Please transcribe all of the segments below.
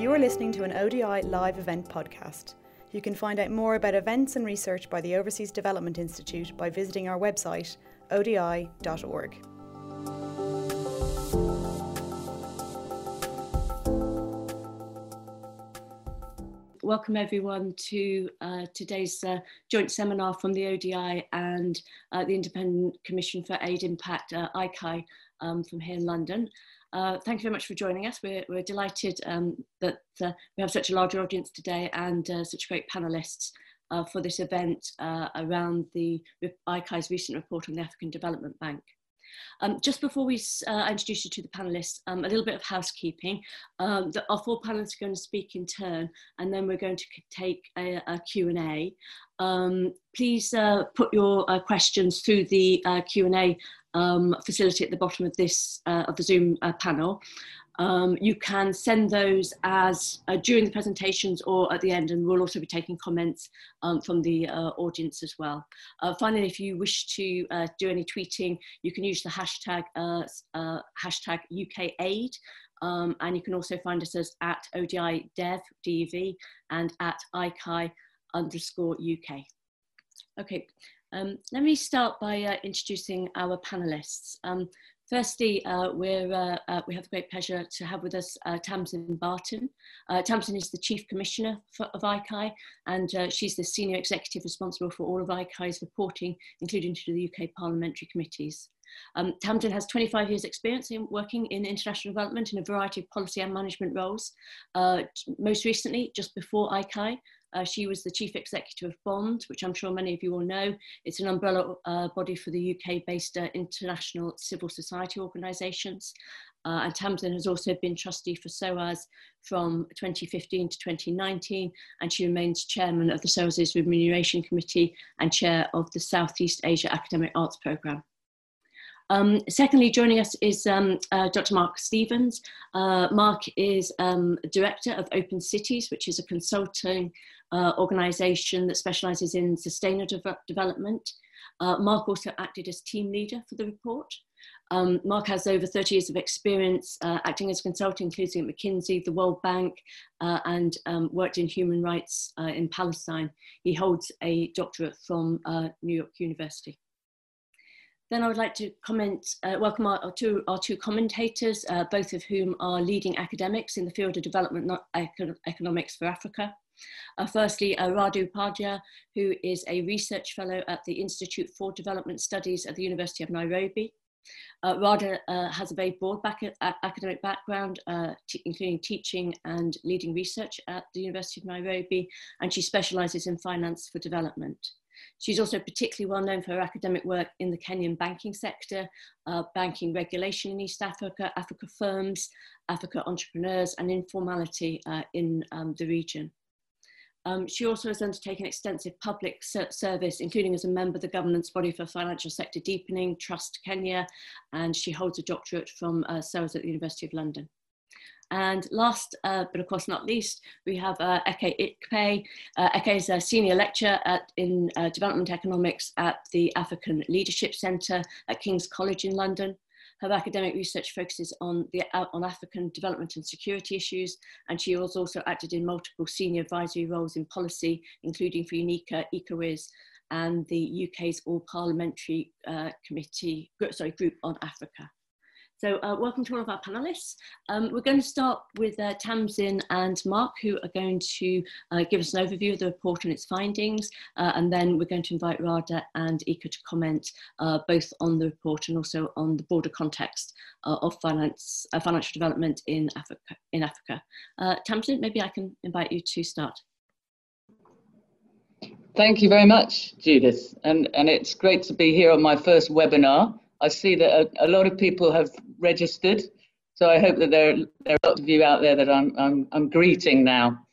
You are listening to an ODI live event podcast. You can find out more about events and research by the Overseas Development Institute by visiting our website, odi.org. welcome everyone to uh, today's uh, joint seminar from the ODI and uh, the Independent Commission for Aid Impact, uh, ICAI, um, from here in London. Uh, thank you very much for joining us. We're, we're delighted um, that uh, we have such a large audience today and such great panelists for this event around the ICAI's recent report on the African Development Bank. Um, just before we uh, introduce you to the panelists, um, a little bit of housekeeping. Um, the, our four panelists are going to speak in turn, and then we're going to take a, a Q&A. Um, please uh, put your uh, questions through the uh, Q&A um, facility at the bottom of this uh, of the Zoom uh, panel. Um, you can send those as uh, during the presentations or at the end, and we'll also be taking comments um, from the uh, audience as well. Uh, finally, if you wish to uh, do any tweeting, you can use the hashtag uh, uh, hashtag UKAid, um, and you can also find us as at ODI Dev DV and at ICAI underscore UK. Okay, um, let me start by introducing our panelists. Firstly, uh, we're, uh, uh, we have the great pleasure to have with us uh, Tamsin Barton. Uh, Tamsin is the Chief Commissioner for, of ICAI, and uh, she's the Senior Executive responsible for all of ICAI's reporting, including to the UK parliamentary committees. Um, Tamsin has 25 years experience in working in international development in a variety of policy and management roles. Most recently, just before ICAI, uh, she was the chief executive of Bond, which I'm sure many of you will know. It's an umbrella uh, body for the UK-based uh, international civil society organisations. Uh, and Tamsin has also been trustee for SOAS from 2015 to 2019, and she remains chairman of the SOAS Remuneration Committee and chair of the Southeast Asia Academic Arts Programme. Um, secondly, joining us is um, uh, Dr. Mark Stevens. Uh, Mark is um, Director of Open Cities, which is a consulting uh, organisation that specialises in sustainable de development. Uh, Mark also acted as team leader for the report. Um, Mark has over 30 years of experience uh, acting as a consultant, including at McKinsey, the World Bank, uh, and um, worked in human rights in Palestine. He holds a doctorate from New York University. Then I would like to comment, uh, welcome our, our, two, our two commentators, uh, both of whom are leading academics in the field of development econ economics for Africa. Uh, firstly, uh, Radha Upadhyaya, who is a research fellow at the Institute for Development Studies at the University of Nairobi. Uh, uh, has a very broad back academic background, uh, including teaching and leading research at the University of Nairobi, and she specialises in finance for development. She's also particularly well known for her academic work in the Kenyan banking sector, uh, banking regulation in East Africa, Africa firms, Africa entrepreneurs, and informality uh, in um, the region. Um, she also has undertaken extensive public service, including as a member of the governance body for financial sector deepening, Trust Kenya, and she holds a doctorate from uh, SOAS at the University of London. And last, uh, but of course not least, we have uh, Eka Ikpe. Uh, Eka is a senior lecturer at, in uh, development economics at the African Leadership Centre at King's College in London. Her academic research focuses on, the, uh, on African development and security issues, and she has also acted in multiple senior advisory roles in policy, including for UNECA, ECOWAS, and the UK's All Parliamentary uh, Committee, sorry, Group on Africa. So uh, welcome to all of our panelists. Um, we're going to start with uh, Tamsin and Mark, who are going to uh, give us an overview of the report and its findings, uh, and then we're going to invite Radha and Eka to comment uh, both on the report and also on the broader context uh, of finance, financial development in Africa. In Africa. Tamsin, maybe I can invite you to start. Thank you very much, Judith, and, and it's great to be here on my first webinar. I see that a, a, lot of people have registered, so I hope that there, there are lots of you out there that I'm, I'm, I'm greeting now.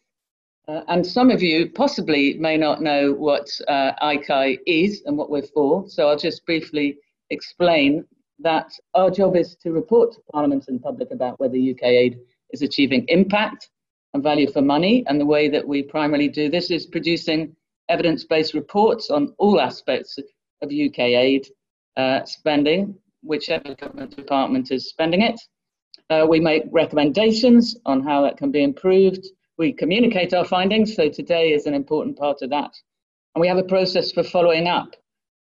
Uh, and some of you possibly may not know what uh, ICAI is and what we're for, so I'll just briefly explain that our job is to report to Parliament and public about whether UK aid is achieving impact and value for money. And the way that we primarily do this is producing evidence-based reports on all aspects of UK aid uh, spending, whichever government department is spending it. Uh, we make recommendations on how that can be improved. We communicate our findings, so today is an important part of that. And we have a process for following up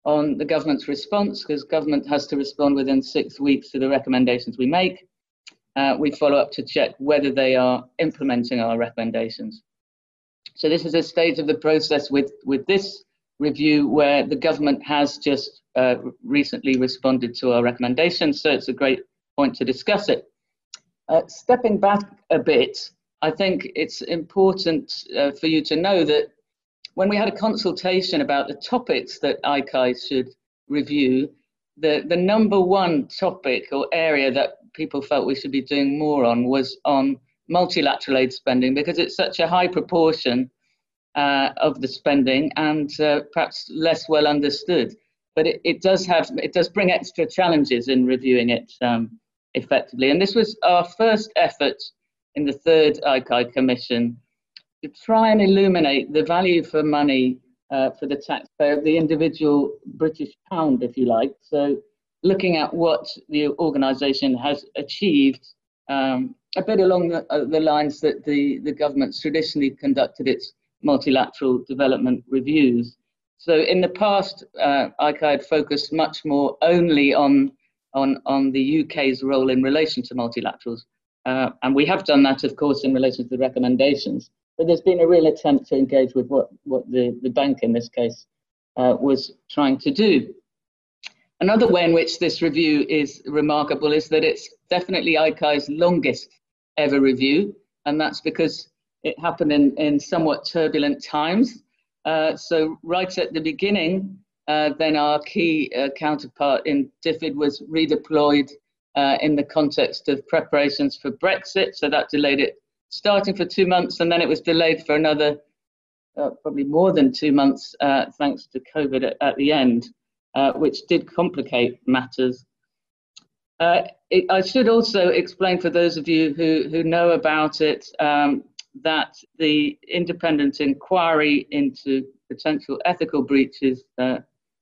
on the government's response, because government has to respond within six weeks to the recommendations we make. Uh, we follow up to check whether they are implementing our recommendations. So this is a stage of the process with, with this review where the government has just uh, recently responded to our recommendations, so it's a great point to discuss it. Uh, stepping back a bit, I think it's important uh, for you to know that when we had a consultation about the topics that ICAI should review, the, the number one topic or area that people felt we should be doing more on was on multilateral aid spending because it's such a high proportion uh, of the spending and uh, perhaps less well understood. But it, it does have it does bring extra challenges in reviewing it um, effectively. And this was our first effort in the third ICAI Commission to try and illuminate the value for money uh, for the taxpayer the individual British pound, if you like. So looking at what the organisation has achieved um, a bit along the, uh, the, lines that the, the government's traditionally conducted its multilateral development reviews. So in the past, uh, ICAI had focused much more only on, on, on the UK's role in relation to multilaterals. Uh, and we have done that, of course, in relation to the recommendations. But there's been a real attempt to engage with what, what the, the bank in this case uh, was trying to do. Another way in which this review is remarkable is that it's definitely ICAI's longest ever review, and that's because it happened in, in somewhat turbulent times. Uh, so right at the beginning, uh, then our key uh, counterpart in DFID was redeployed uh, in the context of preparations for Brexit. So that delayed it starting for two months, and then it was delayed for another uh, probably more than two months thanks to COVID at, at the end, which did complicate matters. It, I should also explain for those of you who, who know about it um, that the independent inquiry into potential ethical breaches uh,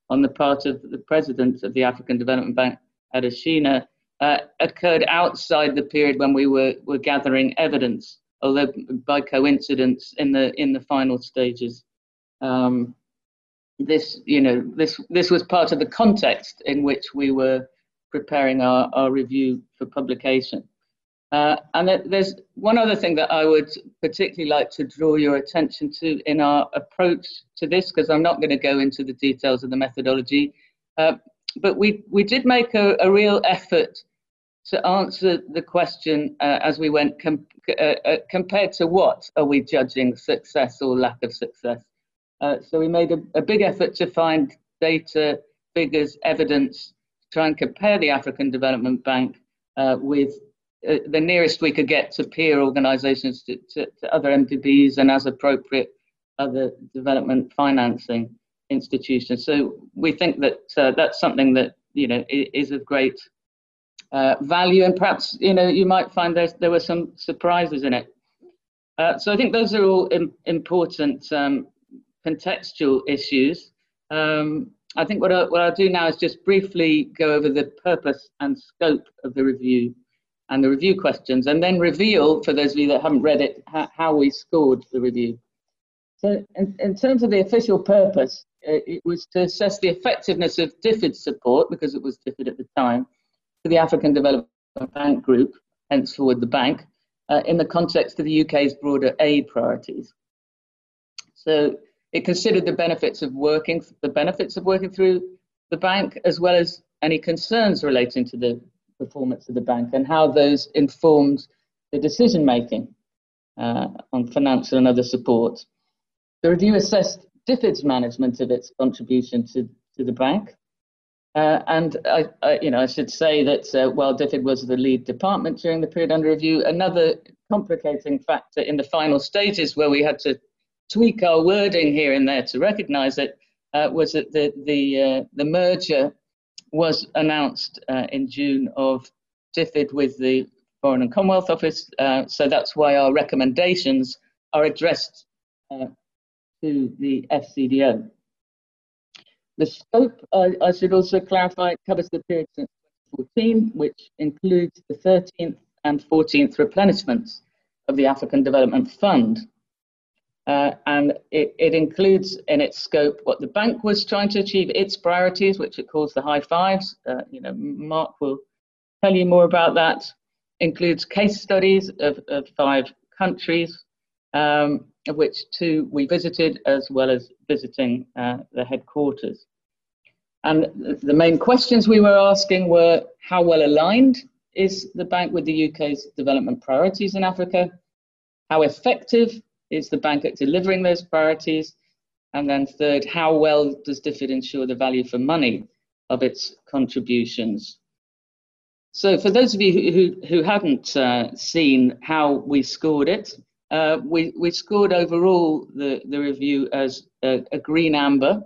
on the part of the president of the African Development Bank, Adesina, uh, occurred outside the period when we were, were gathering evidence, although by coincidence in the in the final stages. Um, this, you know, this this was part of the context in which we were preparing our, our review for publication. Uh, and there's one other thing that I would particularly like to draw your attention to in our approach to this, because I'm not going to go into the details of the methodology, uh, but we, we did make a, a, real effort to answer the question uh, as we went com uh, uh, compared to what are we judging success or lack of success. Uh, so we made a, a big effort to find data, figures, evidence, to try and compare the African Development Bank with uh, the nearest we could get to peer organisations, to, to, to, other MDBs, and as appropriate, other development financing institutions. So we think that uh, that's something that you know is of great uh, value, and perhaps you know you might find there there were some surprises in it. Uh, so I think those are all Im- important um, contextual issues. Um, I think what, I, what I'll do now is just briefly go over the purpose and scope of the review and the review questions, and then reveal, for those of you that haven't read it, how we scored the review. So, in, in terms of the official purpose, uh, it was to assess the effectiveness of DFID support, because it was DFID at the time, for the African Development Bank Group, henceforward the bank, uh, in the context of the UK's broader aid priorities. So it considered the benefits of working, the benefits of working through the bank, as well as any concerns relating to the performance of the bank and how those informed the decision making uh, on financial and other support. The review assessed DFID's management of its contribution to, to the bank. Uh, and I, I, you know, I should say that uh, while DFID was the lead department during the period under review, another complicating factor in the final stages where we had to tweak our wording here and there to recognise it uh, was that the the uh, the merger was announced uh, in June of DFID with the Foreign and Commonwealth Office. Uh, so that's why our recommendations are addressed uh, to the FCDO. The scope, I should also clarify, covers the period since 2014, which includes the 13th and 14th replenishments of the African Development Fund. Uh, and it, it, includes in its scope what the bank was trying to achieve, its priorities, which it calls the high fives. Uh, you know, Mark will tell you more about that. Includes case studies of, of five countries, um, of which two we visited, as well as visiting uh, the headquarters. And the main questions we were asking were how well aligned is the bank with the UK's development priorities in Africa? How effective is the bank at delivering those priorities? And then third, how well does DFID ensure the value for money of its contributions? So for those of you who, who, who hadn't uh, seen how we scored it, uh, we, we scored overall the, the review as a, a green amber.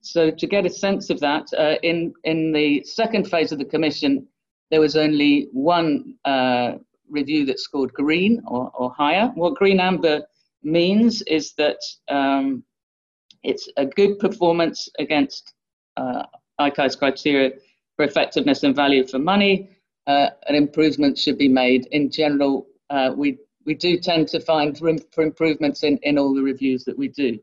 So to get a sense of that, uh, in, in the second phase of the commission, there was only one uh, review that scored green or, or higher. What green amber means is that um, it's a good performance against uh, ICAI's criteria for effectiveness and value for money. Uh, an improvement should be made. In general, uh, we, we do tend to find room for improvements in, in all the reviews that we do.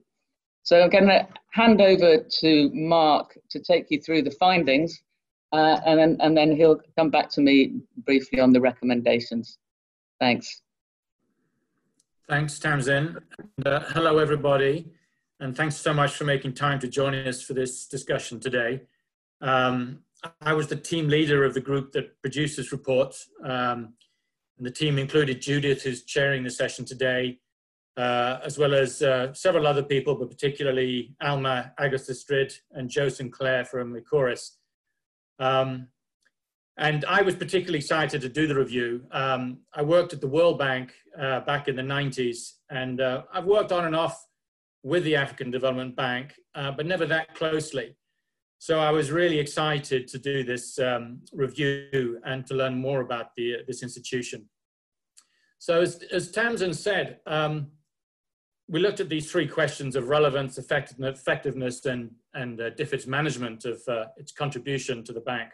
So I'm going to hand over to Mark to take you through the findings uh, and, then, and then he'll come back to me briefly on the recommendations. Thanks. Thanks, Tamsin. Uh, hello, everybody. And thanks so much for making time to join us for this discussion today. Um, I was the team leader of the group that produced this report. Um, and the team included Judith, who's chairing the session today, uh, as well as uh, several other people, but particularly Alma Agustastrid and Joe Sinclair from Ecorys, um, and I was particularly excited to do the review. Um, I worked at the World Bank uh, back in the 90s, and uh, I've worked on and off with the African Development Bank, uh, but never that closely. So I was really excited to do this um, review and to learn more about the, this institution. So as, as Tamsin said, um, we looked at these three questions of relevance, effectiveness, and, and uh, DFID's management of uh, its contribution to the bank.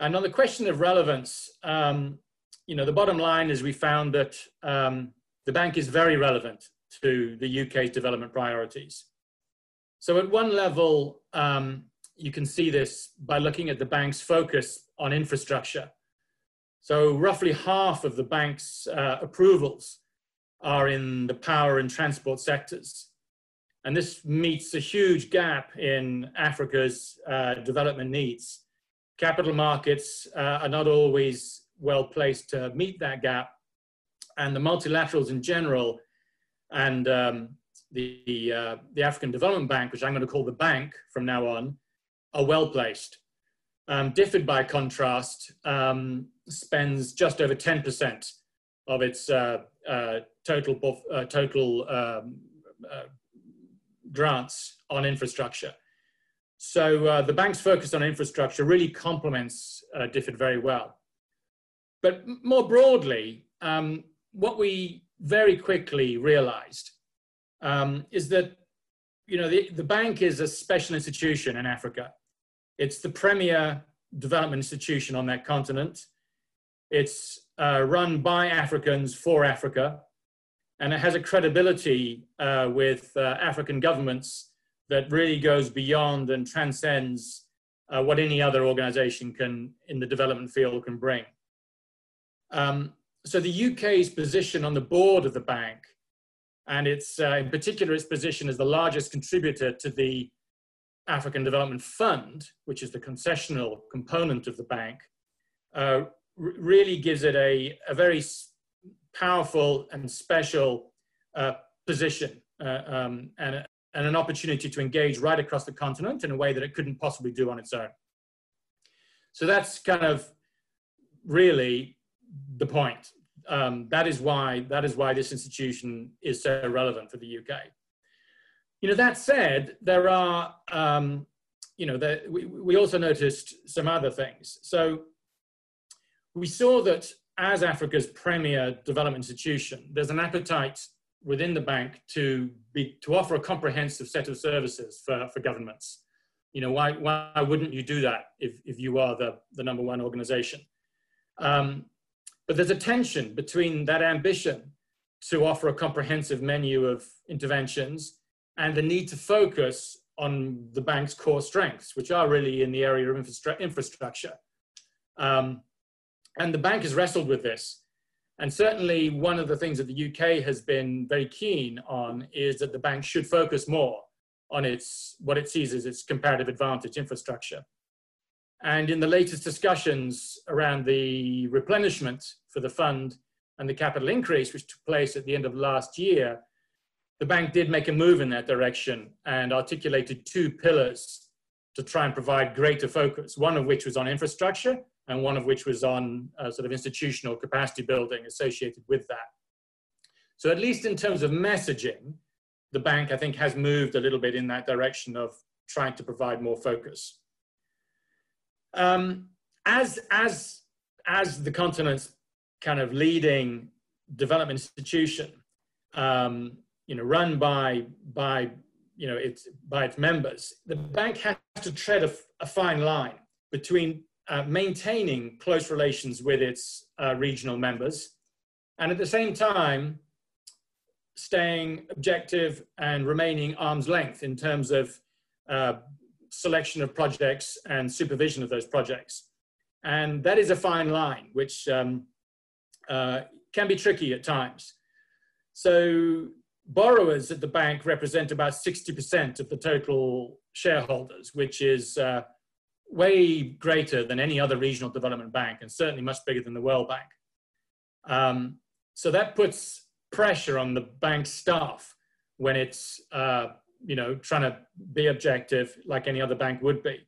And on the question of relevance, um, you know, the bottom line is we found that um, the bank is very relevant to the UK's development priorities. So at one level, um, you can see this by looking at the bank's focus on infrastructure. So roughly half of the bank's uh, approvals are in the power and transport sectors. And this meets a huge gap in Africa's uh, development needs. Capital markets uh, are not always well placed to meet that gap. And the multilaterals in general and um, the, uh, the, African Development Bank, which I'm going to call the bank from now on, are well placed. Um, DFID, by contrast, um, spends just over 10% of its uh, uh, total, uh, total um, uh, grants on infrastructure. So uh, the bank's focus on infrastructure really complements uh, DFID very well. But more broadly, um, what we very quickly realized um, is that you know the, the bank is a special institution in Africa. It's the premier development institution on that continent. It's uh, run by Africans for Africa, and it has a credibility uh, with uh, African governments that really goes beyond and transcends uh, what any other organization can in the development field can bring. Um, so the UK's position on the board of the bank, and its uh, in particular its position as the largest contributor to the African Development Fund, which is the concessional component of the bank, uh, really gives it a, a very powerful and special uh, position uh, um, and, and an opportunity to engage right across the continent in a way that it couldn't possibly do on its own. So that's kind of really the point. Um, that is why that is why this institution is so relevant for the UK. You know, that said, there are um, you know, there, we, we also noticed some other things. So we saw that as Africa's premier development institution, there's an appetite within the bank to be to offer a comprehensive set of services for, for governments. You know, why, why wouldn't you do that if, if you are the, the number one organization? Um, But there's a tension between that ambition to offer a comprehensive menu of interventions and the need to focus on the bank's core strengths, which are really in the area of infrastructure. Um, and the bank has wrestled with this. And certainly, one of the things that the UK has been very keen on is that the bank should focus more on its what it sees as its comparative advantage infrastructure. And in the latest discussions around the replenishment for the fund and the capital increase, which took place at the end of last year, the bank did make a move in that direction and articulated two pillars to try and provide greater focus, one of which was on infrastructure and one of which was on uh, sort of institutional capacity building associated with that. So at least in terms of messaging, the bank, I think, has moved a little bit in that direction of trying to provide more focus. Um, as, as, as the continent's kind of leading development institution, um, you know, run by, by, you know, its, by its members, the bank has to tread a, a fine line between uh, maintaining close relations with its uh, regional members and at the same time staying objective and remaining arm's length in terms of uh, selection of projects and supervision of those projects. And that is a fine line, which um, uh, can be tricky at times. So borrowers at the bank represent about 60% of the total shareholders, which is uh, way greater than any other regional development bank and certainly much bigger than the World Bank. Um, so that puts pressure on the bank staff when it's uh, you know trying to be objective like any other bank would be.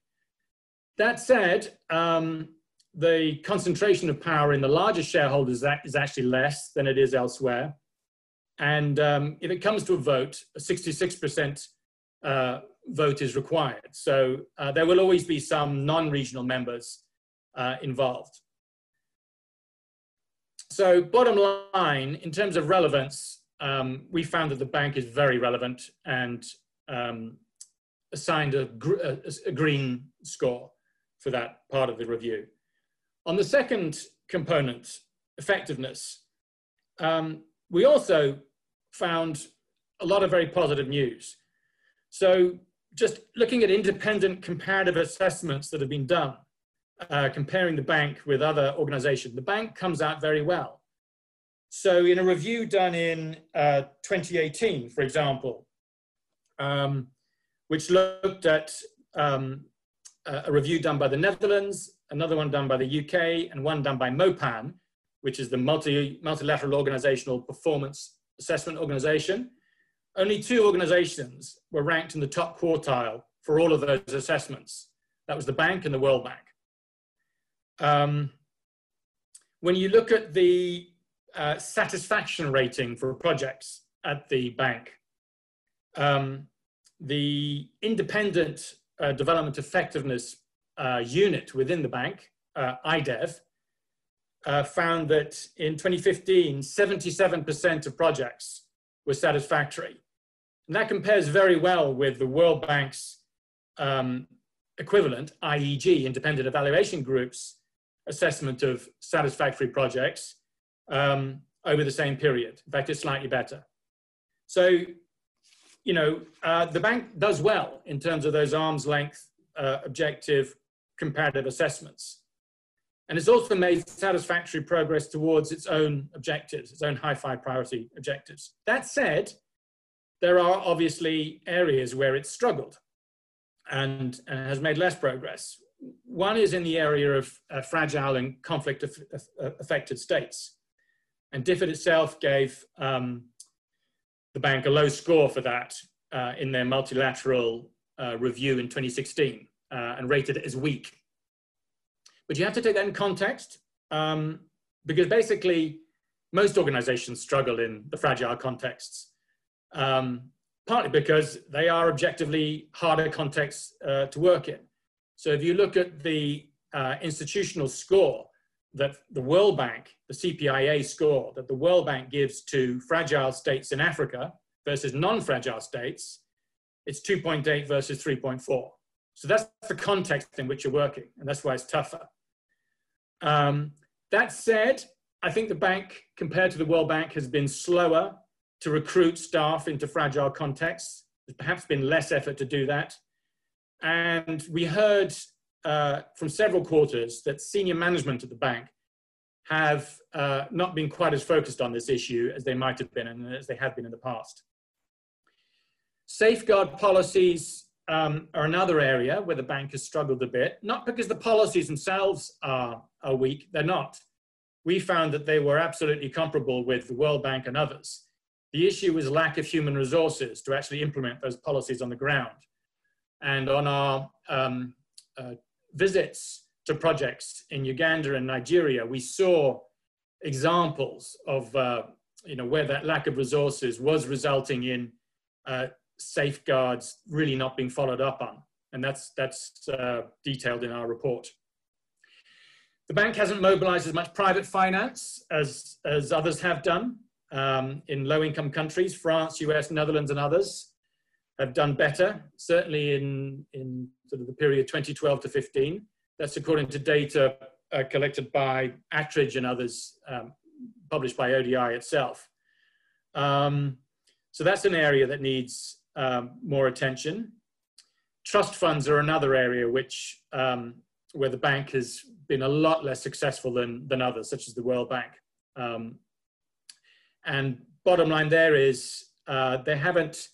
That said, um, the concentration of power in the largest shareholders is actually less than it is elsewhere. And um, if it comes to a vote, a 66% uh, vote is required. So uh, there will always be some non-regional members uh, involved. So bottom line, in terms of relevance, um, we found that the bank is very relevant and um, assigned a, gr a, green score for that part of the review. On the second component, effectiveness, um, we also found a lot of very positive news. So just looking at independent comparative assessments that have been done, uh, comparing the bank with other organizations, the bank comes out very well. So in a review done in uh, 2018, for example, um, which looked at um, a review done by the Netherlands, another one done by the UK, and one done by MOPAN, which is the multi, multilateral organizational performance assessment organization. Only two organizations were ranked in the top quartile for all of those assessments. That was the bank and the World Bank. Um, when you look at the uh, satisfaction rating for projects at the bank, um, the independent uh, development effectiveness uh, unit within the bank, uh, IDEV, uh, found that in 2015, 77% of projects were satisfactory. And that compares very well with the World Bank's um, equivalent, IEG, Independent Evaluation Group's assessment of satisfactory projects um, over the same period. In fact, it's slightly better. So, you know, uh, the bank does well in terms of those arm's length uh, objective comparative assessments. And it's also made satisfactory progress towards its own objectives, its own high five priority objectives. That said, there are obviously areas where it's struggled and, has made less progress. One is in the area of uh, fragile and conflict affected states. And DFID itself gave um, the bank a low score for that uh, in their multilateral uh, review in 2016 uh, and rated it as weak. But you have to take that in context um, because basically most organizations struggle in the fragile contexts um, partly because they are objectively harder contexts uh, to work in. So if you look at the uh, institutional score that the World Bank, the CPIA score that the World Bank gives to fragile states in Africa versus non-fragile states, it's 2.8 versus 3.4. So that's the context in which you're working, and that's why it's tougher. Um, that said, I think the bank, compared to the World Bank, has been slower to recruit staff into fragile contexts. There's perhaps been less effort to do that. And we heard uh, from several quarters that senior management at the bank have uh, not been quite as focused on this issue as they might have been and as they have been in the past. Safeguard policies um, are another area where the bank has struggled a bit, not because the policies themselves are, are weak, they're not. We found that they were absolutely comparable with the World Bank and others. The issue was lack of human resources to actually implement those policies on the ground. And on our um, uh, visits to projects in Uganda and Nigeria, we saw examples of uh, you know, where that lack of resources was resulting in uh, safeguards really not being followed up on. And that's, that's uh, detailed in our report. The bank hasn't mobilized as much private finance as, as others have done um, in low income countries, France, US, Netherlands, and others have done better, certainly in, in sort of the period 2012 to 15. That's according to data uh, collected by Attridge and others, um, published by ODI itself. Um, so that's an area that needs um, more attention. Trust funds are another area which, um, where the bank has been a lot less successful than, than others, such as the World Bank. Um, and bottom line there is uh, they haven't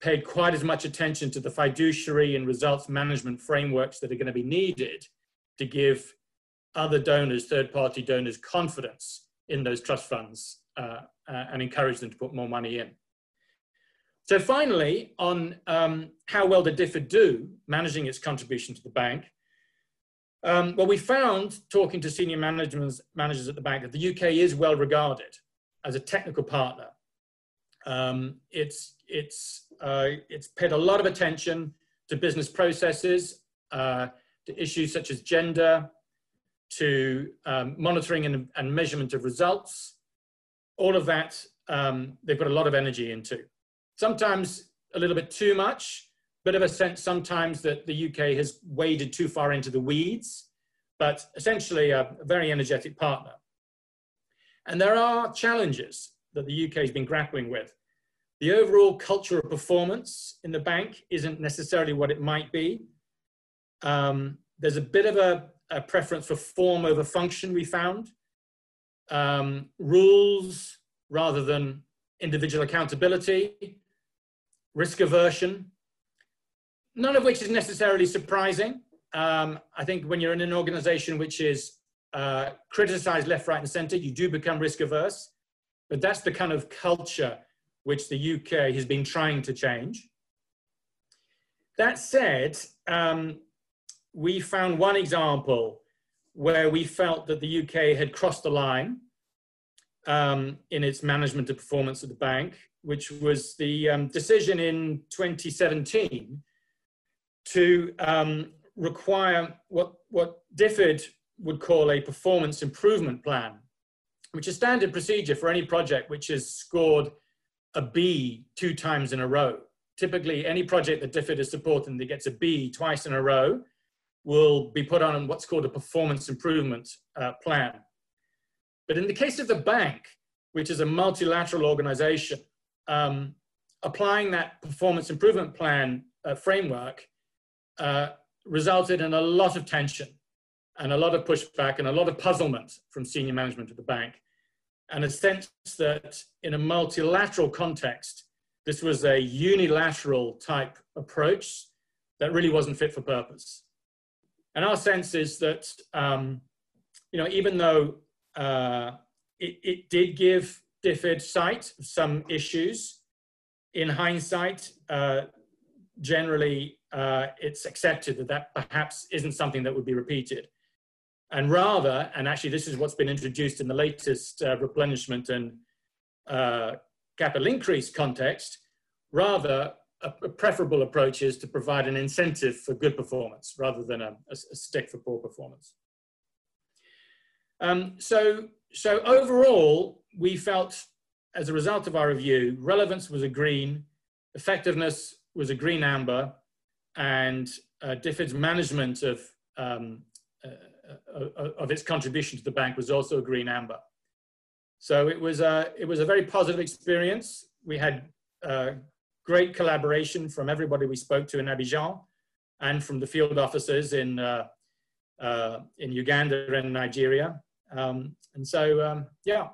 paid quite as much attention to the fiduciary and results management frameworks that are going to be needed to give other donors, third party donors, confidence in those trust funds uh, uh, and encourage them to put more money in. So finally, on um, how well did DFID do managing its contribution to the bank, um, well, we found, talking to senior managers at the bank, that the UK is well regarded as a technical partner. Um, it's, it's uh, it's paid a lot of attention to business processes, uh, to issues such as gender, to um, monitoring and, and, measurement of results. All of that um, they've put a lot of energy into. Sometimes a little bit too much, bit of a sense sometimes that the UK has waded too far into the weeds, but essentially a, very energetic partner. And there are challenges that the UK has been grappling with. The overall culture of performance in the bank isn't necessarily what it might be. Um, there's a bit of a, a, preference for form over function, we found. Um, rules rather than individual accountability, risk aversion, none of which is necessarily surprising. Um, I think when you're in an organization which is uh, criticized left, right, and center, you do become risk averse. But that's the kind of culture which the UK has been trying to change. That said, um, we found one example where we felt that the UK had crossed the line um, in its management of performance of the bank, which was the um, decision in 2017 to um, require what, what DFID would call a performance improvement plan, which is standard procedure for any project which has scored a B two times in a row. Typically, any project that DFID is supporting that gets a B twice in a row will be put on what's called a performance improvement uh, plan. But in the case of the bank, which is a multilateral organization, um, applying that performance improvement plan uh, framework uh, resulted in a lot of tension and a lot of pushback and a lot of puzzlement from senior management of the bank and a sense that in a multilateral context, this was a unilateral type approach that really wasn't fit for purpose. And our sense is that, um, you know, even though uh, it, it, did give DFID sight of some issues, in hindsight, uh, generally uh, it's accepted that that perhaps isn't something that would be repeated and rather, and actually this is what's been introduced in the latest uh, replenishment and uh, capital increase context, rather a, a, preferable approach is to provide an incentive for good performance rather than a, a, a stick for poor performance. Um, so, so overall, we felt as a result of our review, relevance was a green, effectiveness was a green amber, and uh, DFID's management of um, uh, uh, of its contribution to the bank was also a green amber. So it was a, it was a very positive experience. We had uh, great collaboration from everybody we spoke to in Abidjan and from the field officers in, uh, uh, in Uganda and Nigeria. Um, and so, um, yeah,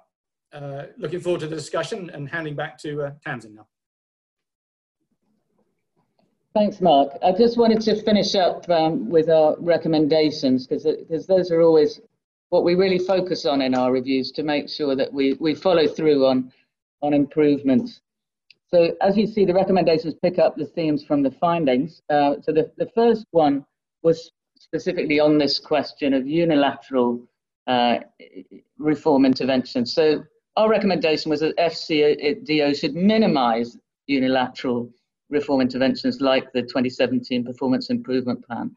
uh, looking forward to the discussion and handing back to uh, Tamsin now. Thanks, Mark. I just wanted to finish up um, with our recommendations because those are always what we really focus on in our reviews to make sure that we, we follow through on, on improvements. So as you see, the recommendations pick up the themes from the findings. Uh, so the, the first one was specifically on this question of unilateral uh, reform intervention. So our recommendation was that FCDO should minimize unilateral reform interventions like the 2017 Performance Improvement Plan,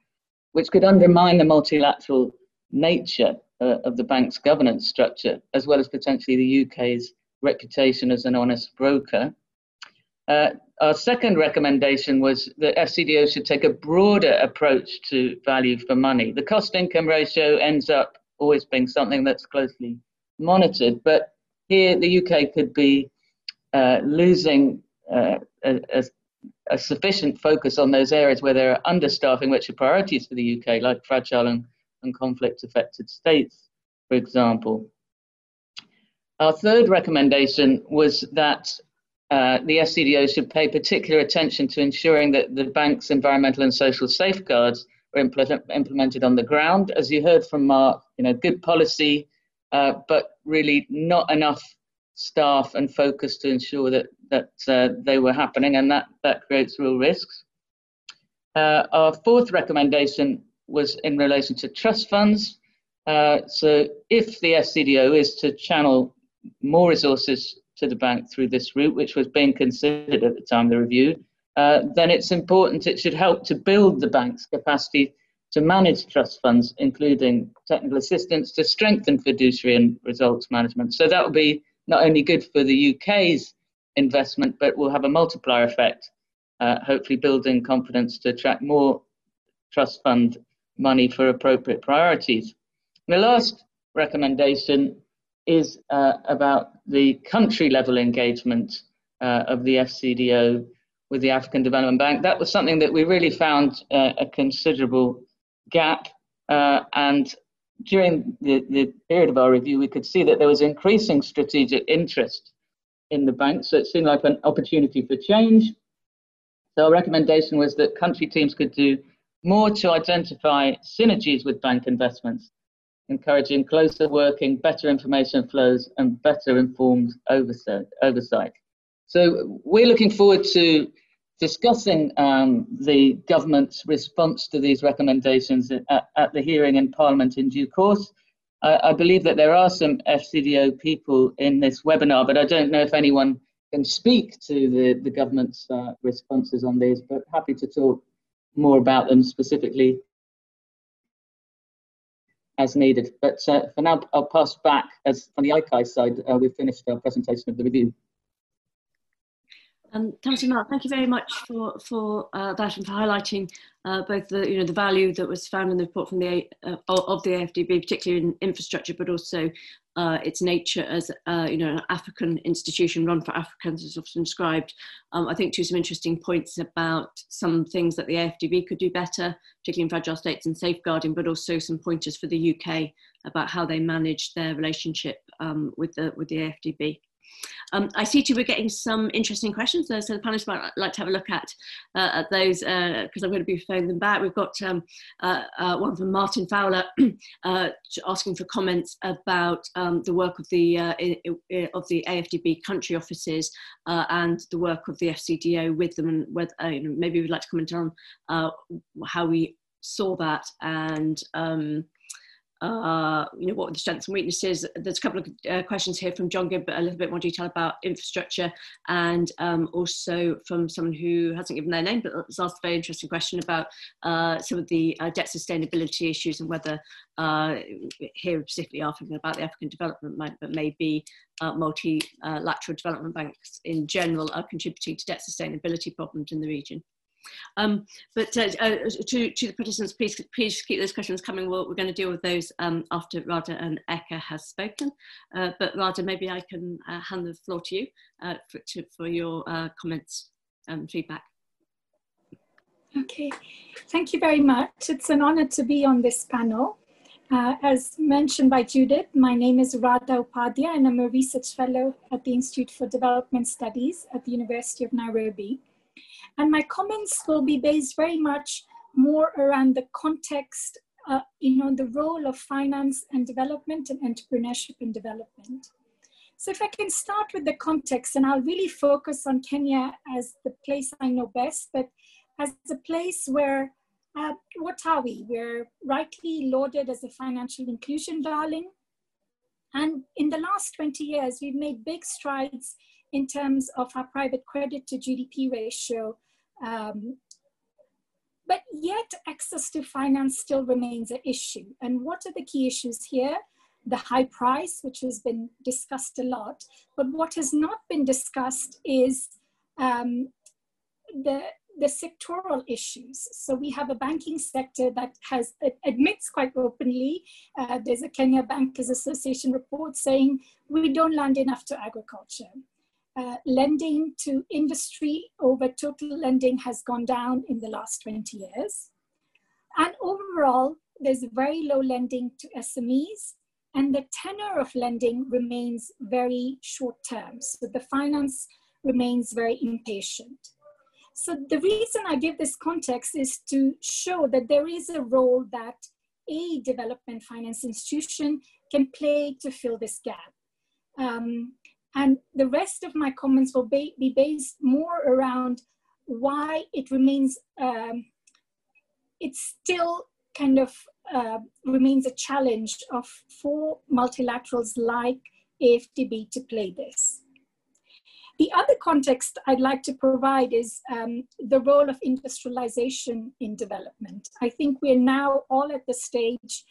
which could undermine the multilateral nature uh, of the bank's governance structure, as well as potentially the UK's reputation as an honest broker. Uh, our second recommendation was that FCDO should take a broader approach to value for money. The cost income ratio ends up always being something that's closely monitored, but here the UK could be uh, losing uh, a, a, a sufficient focus on those areas where there are understaffing, which are priorities for the UK, like fragile and, and conflict affected states, for example. Our third recommendation was that uh, the FCDO should pay particular attention to ensuring that the bank's environmental and social safeguards implemented on the ground. As you heard from Mark, you know, good policy, uh, but really not enough staff and focus to ensure that that uh, they were happening, and that that creates real risks. Uh, our fourth recommendation was in relation to trust funds. Uh, so, if the FCDO is to channel more resources to the bank through this route, which was being considered at the time of the review, uh, then it's important. It should help to build the bank's capacity to manage trust funds, including technical assistance to strengthen fiduciary and results management. So that will be not only good for the UK's investment, but will have a multiplier effect, uh, hopefully building confidence to attract more trust fund money for appropriate priorities. The last recommendation is uh, about the country level engagement uh, of the FCDO with the African Development Bank. That was something that we really found uh, a considerable gap. Uh, and during the, the period of our review, we could see that there was increasing strategic interest in the bank, so it seemed like an opportunity for change. So our recommendation was that country teams could do more to identify synergies with bank investments, encouraging closer working, better information flows, and better informed oversight. So we're looking forward to discussing um, the government's response to these recommendations at, at, the hearing in Parliament in due course. I, I, believe that there are some FCDO people in this webinar, but I don't know if anyone can speak to the, the government's uh, responses on these, but happy to talk more about them specifically as needed. But uh, for now, I'll pass back as from the ICAI side, uh, we've finished our presentation of the review. Um, Tamsin Mark, thank you very much for, for uh, that and for highlighting uh, both the, you know, the value that was found in the report from the, uh, of the AFDB, particularly in infrastructure, but also uh, its nature as uh, you know, an African institution run for Africans, as often described. Um, I think to some interesting points about some things that the AFDB could do better, particularly in fragile states and safeguarding, but also some pointers for the UK about how they manage their relationship um, with, the, with the AFDB. Um, I see too we're getting some interesting questions, so the panelists might like to have a look at, uh, at those because uh, I'm going to be throwing them back. We've got um, uh, uh one from Martin Fowler asking for comments about um, the work of the of the AFDB country offices and the work of the FCDO with them, and whether maybe we'd like to comment on how we saw that and um, uh, you know, what are the strengths and weaknesses? There's a couple of uh, questions here from John Gibb, a little bit more detail about infrastructure, and um, also from someone who hasn't given their name, but has asked a very interesting question about uh, some of the uh, debt sustainability issues and whether uh, here specifically asking about the African Development Bank, but maybe uh, multilateral development banks in general are contributing to debt sustainability problems in the region. Um, but uh, uh, to, to the participants, please, please keep those questions coming. we we are going to deal with those um, after Radha and Eka has spoken. Uh, but Radha, maybe I can uh, hand the floor to you uh, for, to, for your uh, comments and feedback. Okay, thank you very much. It's an honor to be on this panel. As mentioned by Judith, my name is Radha Upadhyay and I'm a research fellow at the Institute for Development Studies at the University of Nairobi. And my comments will be based very much more around the context, uh, you know, the role of finance and development and entrepreneurship and development. So if I can start with the context, and I'll really focus on Kenya as the place I know best, but as a place where uh, what are we? We're rightly lauded as a financial inclusion darling. And in the last 20 years, we've made big strides in terms of our private credit to GDP ratio. Um, but yet access to finance still remains an issue. And what are the key issues here? The high price, which has been discussed a lot, but what has not been discussed is um, the the sectoral issues. So we have a banking sector that has admits quite openly. Uh, there's a Kenya Bankers Association report saying we don't lend enough to agriculture. Uh, lending to industry over total lending has gone down in the last 20 years. And overall, there's very low lending to SMEs, and the tenor of lending remains very short term. So the finance remains very impatient. So the reason I give this context is to show that there is a role that a development finance institution can play to fill this gap. Um, and the rest of my comments will be, be based more around why it remains, um, it still kind of uh, remains a challenge of for multilaterals like AFDB to play this. The other context I'd like to provide is um, the role of industrialization in development. I think we're now all at the stage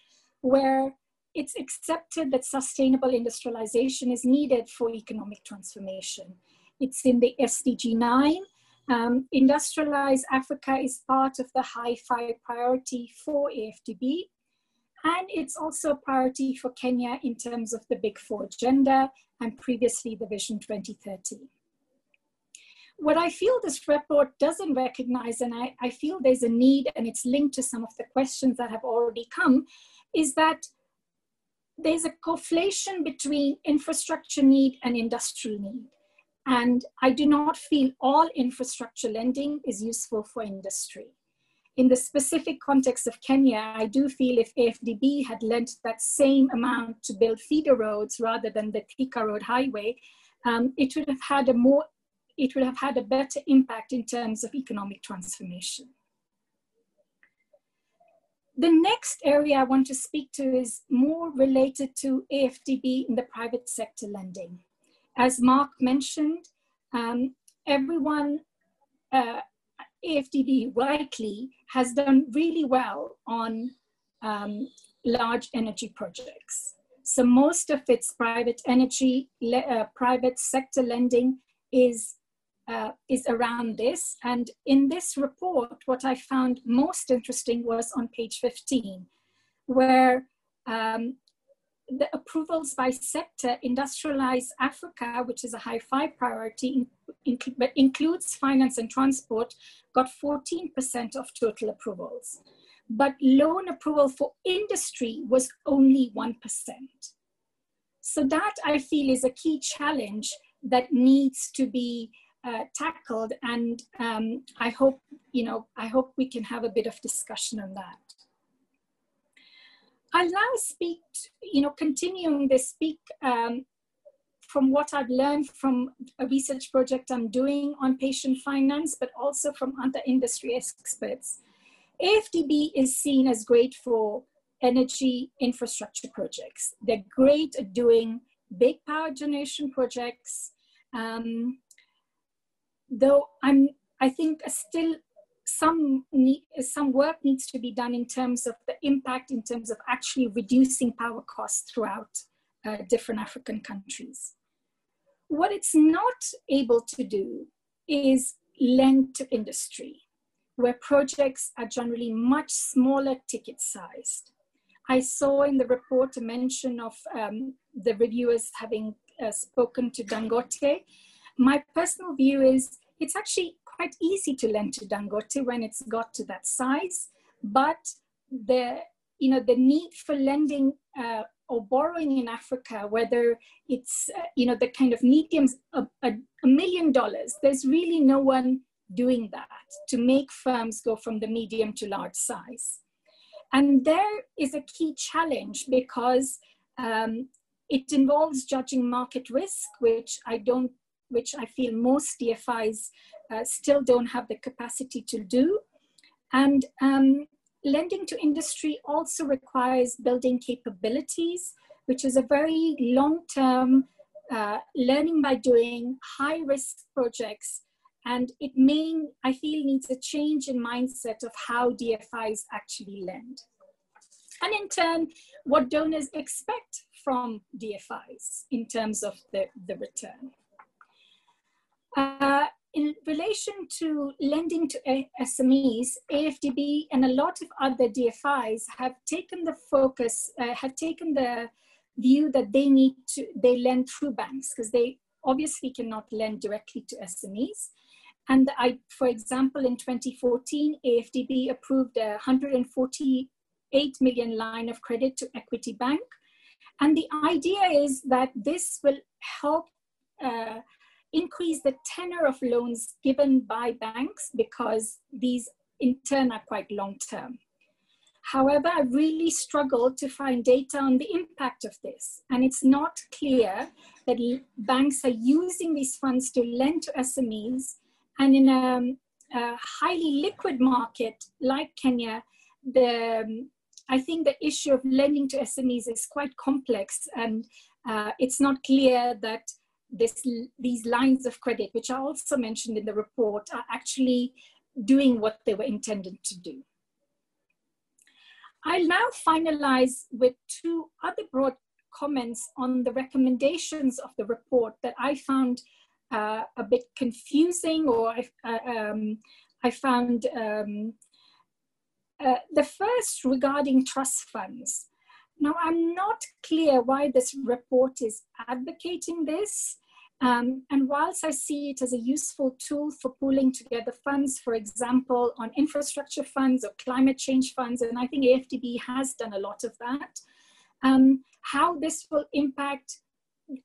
where it's accepted that sustainable industrialization is needed for economic transformation. It's in the SDG 9. Um, Africa is part of the high five priority for AFDB. And it's also a priority for Kenya in terms of the Big Four agenda and previously the Vision 2030 what I feel this report doesn't recognize, and I, I feel there's a need, and it's linked to some of the questions that have already come, is that there's a conflation between infrastructure need and industrial need. And I do not feel all infrastructure lending is useful for industry. In the specific context of Kenya, I do feel if AFDB had lent that same amount to build feeder roads rather than the Thika Road Highway, um, it would have had a more it would have had a better impact in terms of economic transformation. The next area I want to speak to is more related to AFDB in the private sector lending. As Mark mentioned, um, everyone, uh, AFDB rightly has done really well on um, large energy projects. So most of its private energy, uh, private sector lending is uh, is around this. And in this report, what I found most interesting was on page 15, where um, the approvals by sector, Industrialize Africa, which is a high five priority, but includes finance and transport, got 14% of total approvals. But loan approval for industry was only 1%. So that I feel is a key challenge that needs to be uh, tackled and um, I hope, you know, I hope we can have a bit of discussion on that. I'll now speak, you know, continuing this speak um, from what I've learned from a research project I'm doing on patient finance, but also from other industry experts. AFDB is seen as great for energy infrastructure projects. They're great at doing big power generation projects, um, though I'm, I think still some need, some work needs to be done in terms of the impact in terms of actually reducing power costs throughout uh, different African countries. What it's not able to do is lend to industry. where projects are generally much smaller ticket sized. I saw in the report a mention of um, the reviewers having uh, spoken to Dangote. My personal view is it's actually quite easy to lend to Dangote when it's got to that size, but the you know the need for lending uh, or borrowing in Africa, whether it's uh, you know the kind of mediums a, a, a million dollars, there's really no one doing that to make firms go from the medium to large size. And there is a key challenge because um, it involves judging market risk, which I don't, which I feel most DFIs uh, still don't have the capacity to do. And um, lending to industry also requires building capabilities, which is a very long-term uh, learning by doing, high-risk projects and it may, I feel, needs a change in mindset of how DFIs actually lend. And in turn, what donors expect from DFIs in terms of the, the return. Uh, in relation to lending to SMEs, AFDB and a lot of other DFIs have taken the focus, uh, have taken the view that they need to, they lend through banks because they obviously cannot lend directly to SMEs. And I, for example, in 2014, AFDB approved a 148 million line of credit to Equity Bank. And the idea is that this will help uh, increase the tenor of loans given by banks because these in turn are quite long term. However, I really struggled to find data on the impact of this. And it's not clear that banks are using these funds to lend to SMEs and in a, a highly liquid market like Kenya, the um, I think the issue of lending to SMEs is quite complex, and uh, it's not clear that this, these lines of credit, which are also mentioned in the report, are actually doing what they were intended to do. I'll now finalize with two other broad comments on the recommendations of the report that I found uh, a bit confusing or I, uh, um, I found um, uh, the first regarding trust funds. Now, I'm not clear why this report is advocating this. Um, and whilst I see it as a useful tool for pooling together funds, for example, on infrastructure funds or climate change funds, and I think AFDB has done a lot of that, um, how this will impact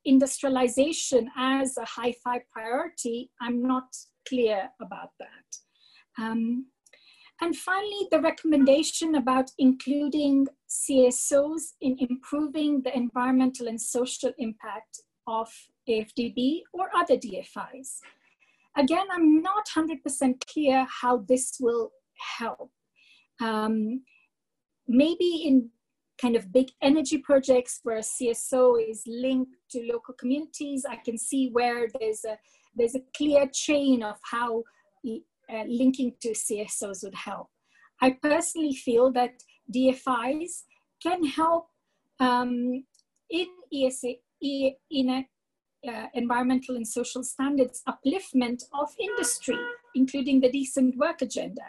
industrialization as a high five priority, I'm not clear about that. Um, and finally, the recommendation about including CSOs in improving the environmental and social impact of AFDB or other DFIs. Again, I'm not 100% clear how this will help. Um, maybe in kind of big energy projects where CSO is linked to local communities. I can see where there's a, there's a clear chain of how uh, linking to CSOs would help. I personally feel that DFIs can help um, in ESA, in a, uh, environmental and social standards upliftment of industry, including the decent work agenda.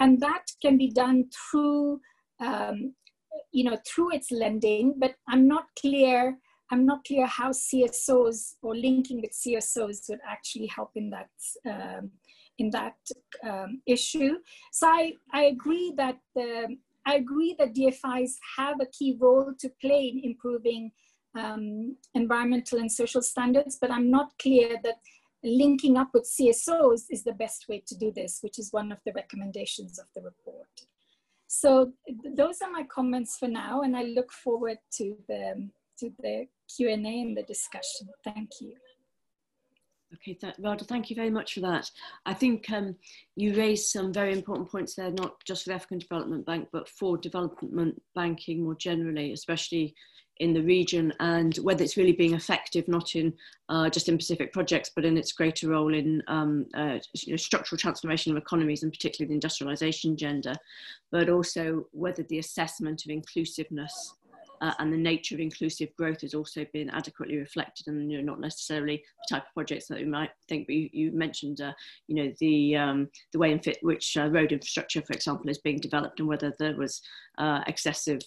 And that can be done through um, you know, through its lending, but I'm not clear, I'm not clear how CSOs or linking with CSOs would actually help in that, um, in that um, issue. So I, I agree that the, I agree that DFIs have a key role to play in improving um, environmental and social standards, but I'm not clear that linking up with CSOs is the best way to do this, which is one of the recommendations of the report. So those are my comments for now, and I look forward to the to the Q and A and the discussion. Thank you. Okay, th Radha, thank you very much for that. I think um, you raised some very important points there, not just for African Development Bank, but for development banking more generally, especially in the region and whether it's really being effective, not in uh, just in specific projects, but in its greater role in um, uh, you know, structural transformation of economies and particularly the industrialization agenda, but also whether the assessment of inclusiveness uh, and the nature of inclusive growth has also been adequately reflected and you know, not necessarily the type of projects that we might think, but you, you mentioned, uh, you know, the, um, the way in which uh, road infrastructure, for example, is being developed and whether there was uh, excessive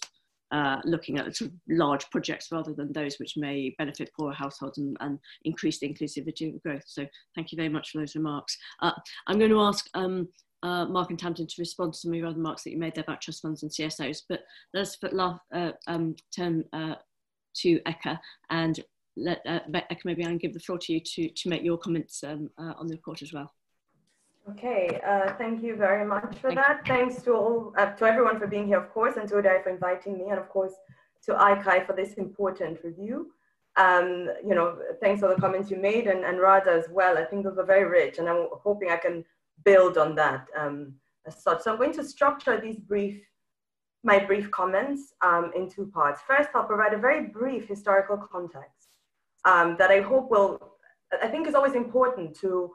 uh, looking at sort of large projects rather than those which may benefit poorer households and, and increase the inclusivity of growth. So thank you very much for those remarks. Uh, I'm going to ask um, uh, Mark and Tamsin to respond to some of your other remarks that you made there about trust funds and CSOs, but let's uh, um, turn uh, to Eka and let uh, Eka maybe can give the floor to you to, to make your comments um, on the report as well. Okay, uh, thank you very much for that. Thanks to all, uh, to everyone for being here, of course, and to ODI for inviting me, and of course to ICAI for this important review. Um, you know, thanks for the comments you made, and, and Radha as well. I think those were very rich, and I'm hoping I can build on that um, as such. So I'm going to structure these brief, my brief comments um, in two parts. First, I'll provide a very brief historical context um, that I hope will, I think is always important to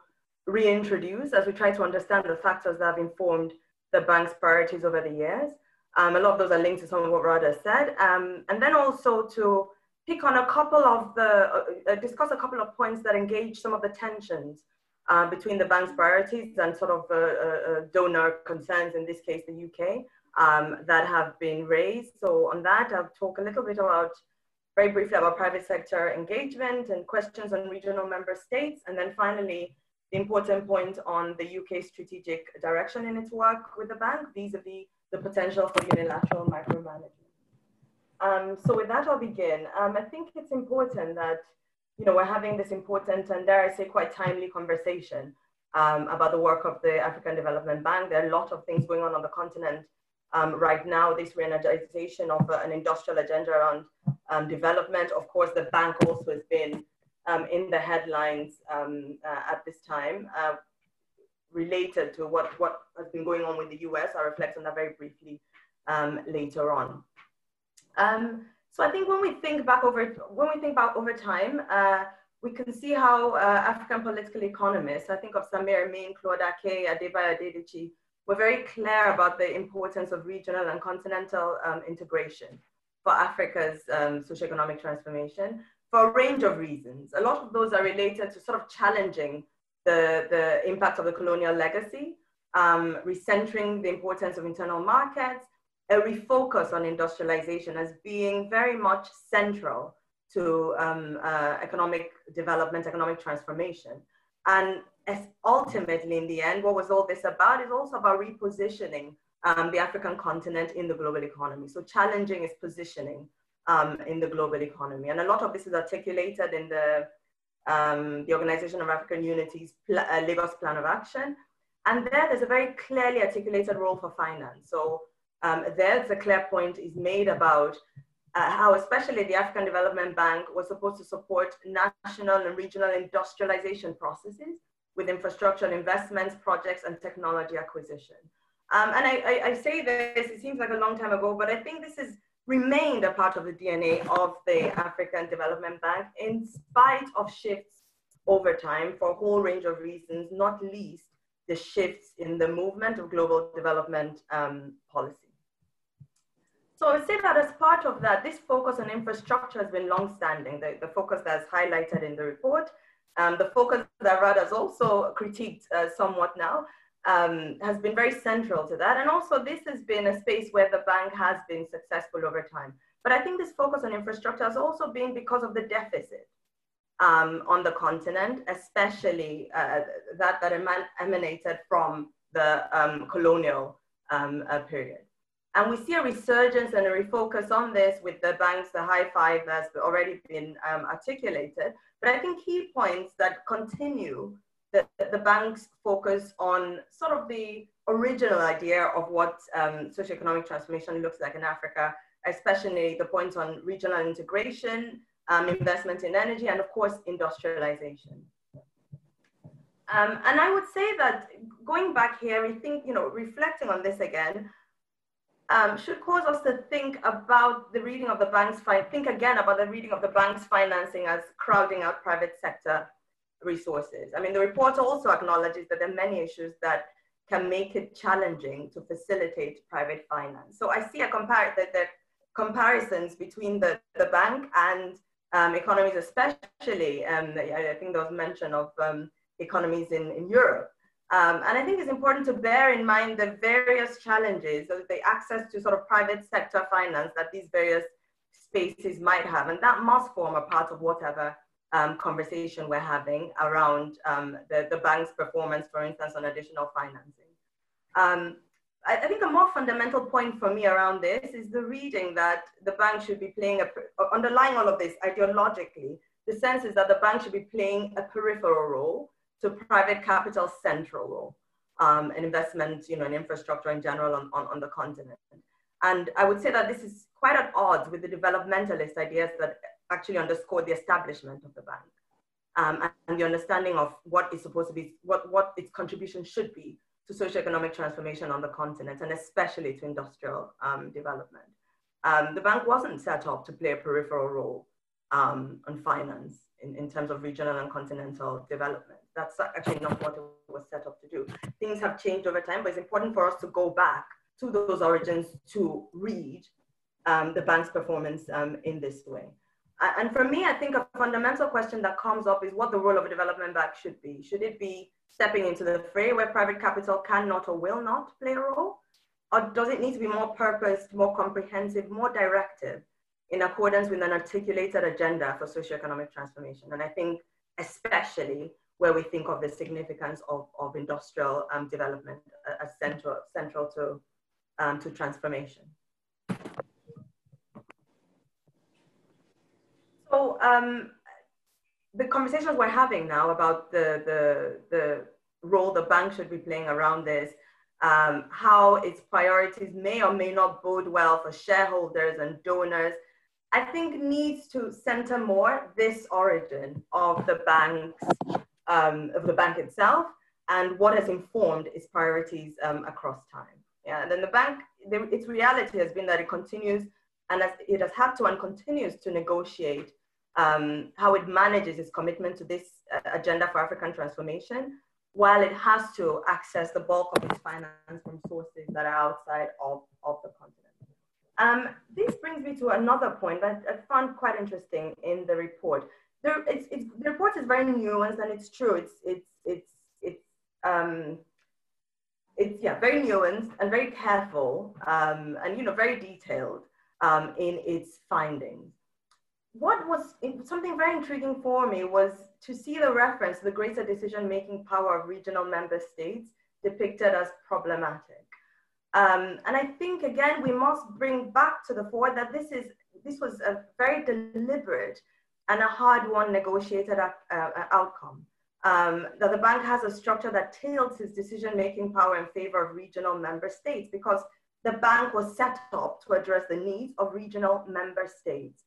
reintroduce as we try to understand the factors that have informed the bank's priorities over the years. Um, a lot of those are linked to some of what Radha said. Um, and then also to pick on a couple of the, uh, uh, discuss a couple of points that engage some of the tensions uh, between the bank's priorities and sort of uh, uh, uh donor concerns, in this case, the UK, um, that have been raised. So on that, I'll talk a little bit about, very briefly about private sector engagement and questions on regional member states. And then finally, the important point on the UK strategic direction in its work with the bank vis-a-vis the potential for unilateral micromanagement. Um, so with that, I'll begin. Um, I think it's important that, you know, we're having this important and dare I say quite timely conversation um, about the work of the African Development Bank. There are a lot of things going on on the continent um, right now, this re-energization of uh, an industrial agenda around um, development. Of course, the bank also has been um, in the headlines um, uh, at this time uh, related to what, what has been going on with the US. I'll reflect on that very briefly um, later on. So I think when we think back over, when we think back over time, uh, we can see how uh, African political economists, I think of Samir Amin, Claude Ake, Adebayo Adedeji, were very clear about the importance of regional and continental um, integration for Africa's um, socioeconomic transformation for a range of reasons. A lot of those are related to sort of challenging the, the impact of the colonial legacy, um, recentering the importance of internal markets, a refocus on industrialization as being very much central to um, uh, economic development, economic transformation. And as ultimately, in the end, what was all this about is also about repositioning um, the African continent in the global economy. So challenging its positioning um, in the global economy. And a lot of this is articulated in the, um, the Organization of African Unity's Pl uh, Lagos Plan of Action. And there, there's a very clearly articulated role for finance. So um, there's a clear point is made about uh, how especially the African Development Bank was supposed to support national and regional industrialization processes with infrastructural investments, projects, and technology acquisition. Um, and I, I, I, say this, it seems like a long time ago, but I think this has remained a part of the DNA of the African Development Bank in spite of shifts over time for a whole range of reasons, not least the shifts in the movement of global development um, policy. So I would say that as part of that, this focus on infrastructure has been long-standing, the, the focus that's highlighted in the report, um, the focus that Rad has also critiqued uh, somewhat now, um, has been very central to that. And also this has been a space where the bank has been successful over time. But I think this focus on infrastructure has also been because of the deficit um, on the continent, especially uh, that that emanated from the um, colonial um, uh, period. And we see a resurgence and a refocus on this with the banks, the high five that's already been um, articulated. But I think key points that continue the, the banks focus on sort of the original idea of what um, socioeconomic transformation looks like in Africa, especially the points on regional integration, um, investment in energy, and of course, industrialization. Um, and I would say that going back here, we think, you know, reflecting on this again, um, should cause us to think about the reading of the bank's, think again about the reading of the bank's financing as crowding out private sector resources. I mean, the report also acknowledges that there are many issues that can make it challenging to facilitate private finance. So I see a compare that, that comparisons between the, the bank and um, economies, especially, um, I, I, think there was mention of um, economies in, in Europe. Um, and I think it's important to bear in mind the various challenges of the access to sort of private sector finance that these various spaces might have. And that must form a part of whatever um, conversation we're having around um, the, the bank's performance, for instance, on additional financing. Um, I, I, think a more fundamental point for me around this is the reading that the bank should be playing, a, underlying all of this ideologically, the sense is that the bank should be playing a peripheral role to private capital's central role um, and investment, you know, in infrastructure in general on, on, on the continent. And I would say that this is quite at odds with the developmentalist ideas that actually underscore the establishment of the bank um, and the understanding of what is supposed to be, what, what its contribution should be to socioeconomic transformation on the continent and especially to industrial um, development. Um, the bank wasn't set up to play a peripheral role um, on finance in, in terms of regional and continental development. That's actually not what it was set up to do. Things have changed over time, but it's important for us to go back to those origins to read um, the bank's performance um, in this way. And for me, I think a fundamental question that comes up is what the role of a development bank should be. Should it be stepping into the fray where private capital cannot or will not play a role? Or does it need to be more purposed, more comprehensive, more directive in accordance with an articulated agenda for socioeconomic transformation? And I think especially where we think of the significance of, of industrial um, development as central, central to, um, to transformation. So um, the conversations we're having now about the, the, the role the bank should be playing around this, um, how its priorities may or may not bode well for shareholders and donors, I think needs to center more this origin of the bank's, um, of the bank itself and what has informed its priorities um, across time. Yeah, and then the bank, the, its reality has been that it continues and it has had to and continues to negotiate um, how it manages its commitment to this uh, agenda for African transformation, while it has to access the bulk of its finance from sources that are outside of, of the continent. Um, this brings me to another point that I found quite interesting in the report. There, it's, it's, the report is very nuanced and it's true. It's, it's, it's, it's, um, it's yeah, very nuanced and very careful um, and you know very detailed um, in its findings what was something very intriguing for me was to see the reference to the greater decision making power of regional member states depicted as problematic. Um, and I think again we must bring back to the fore that this is this was a very deliberate and a hard-won negotiated uh, uh, outcome. Um, that the bank has a structure that tilts its decision-making power in favor of regional member states because the bank was set up to address the needs of regional member states.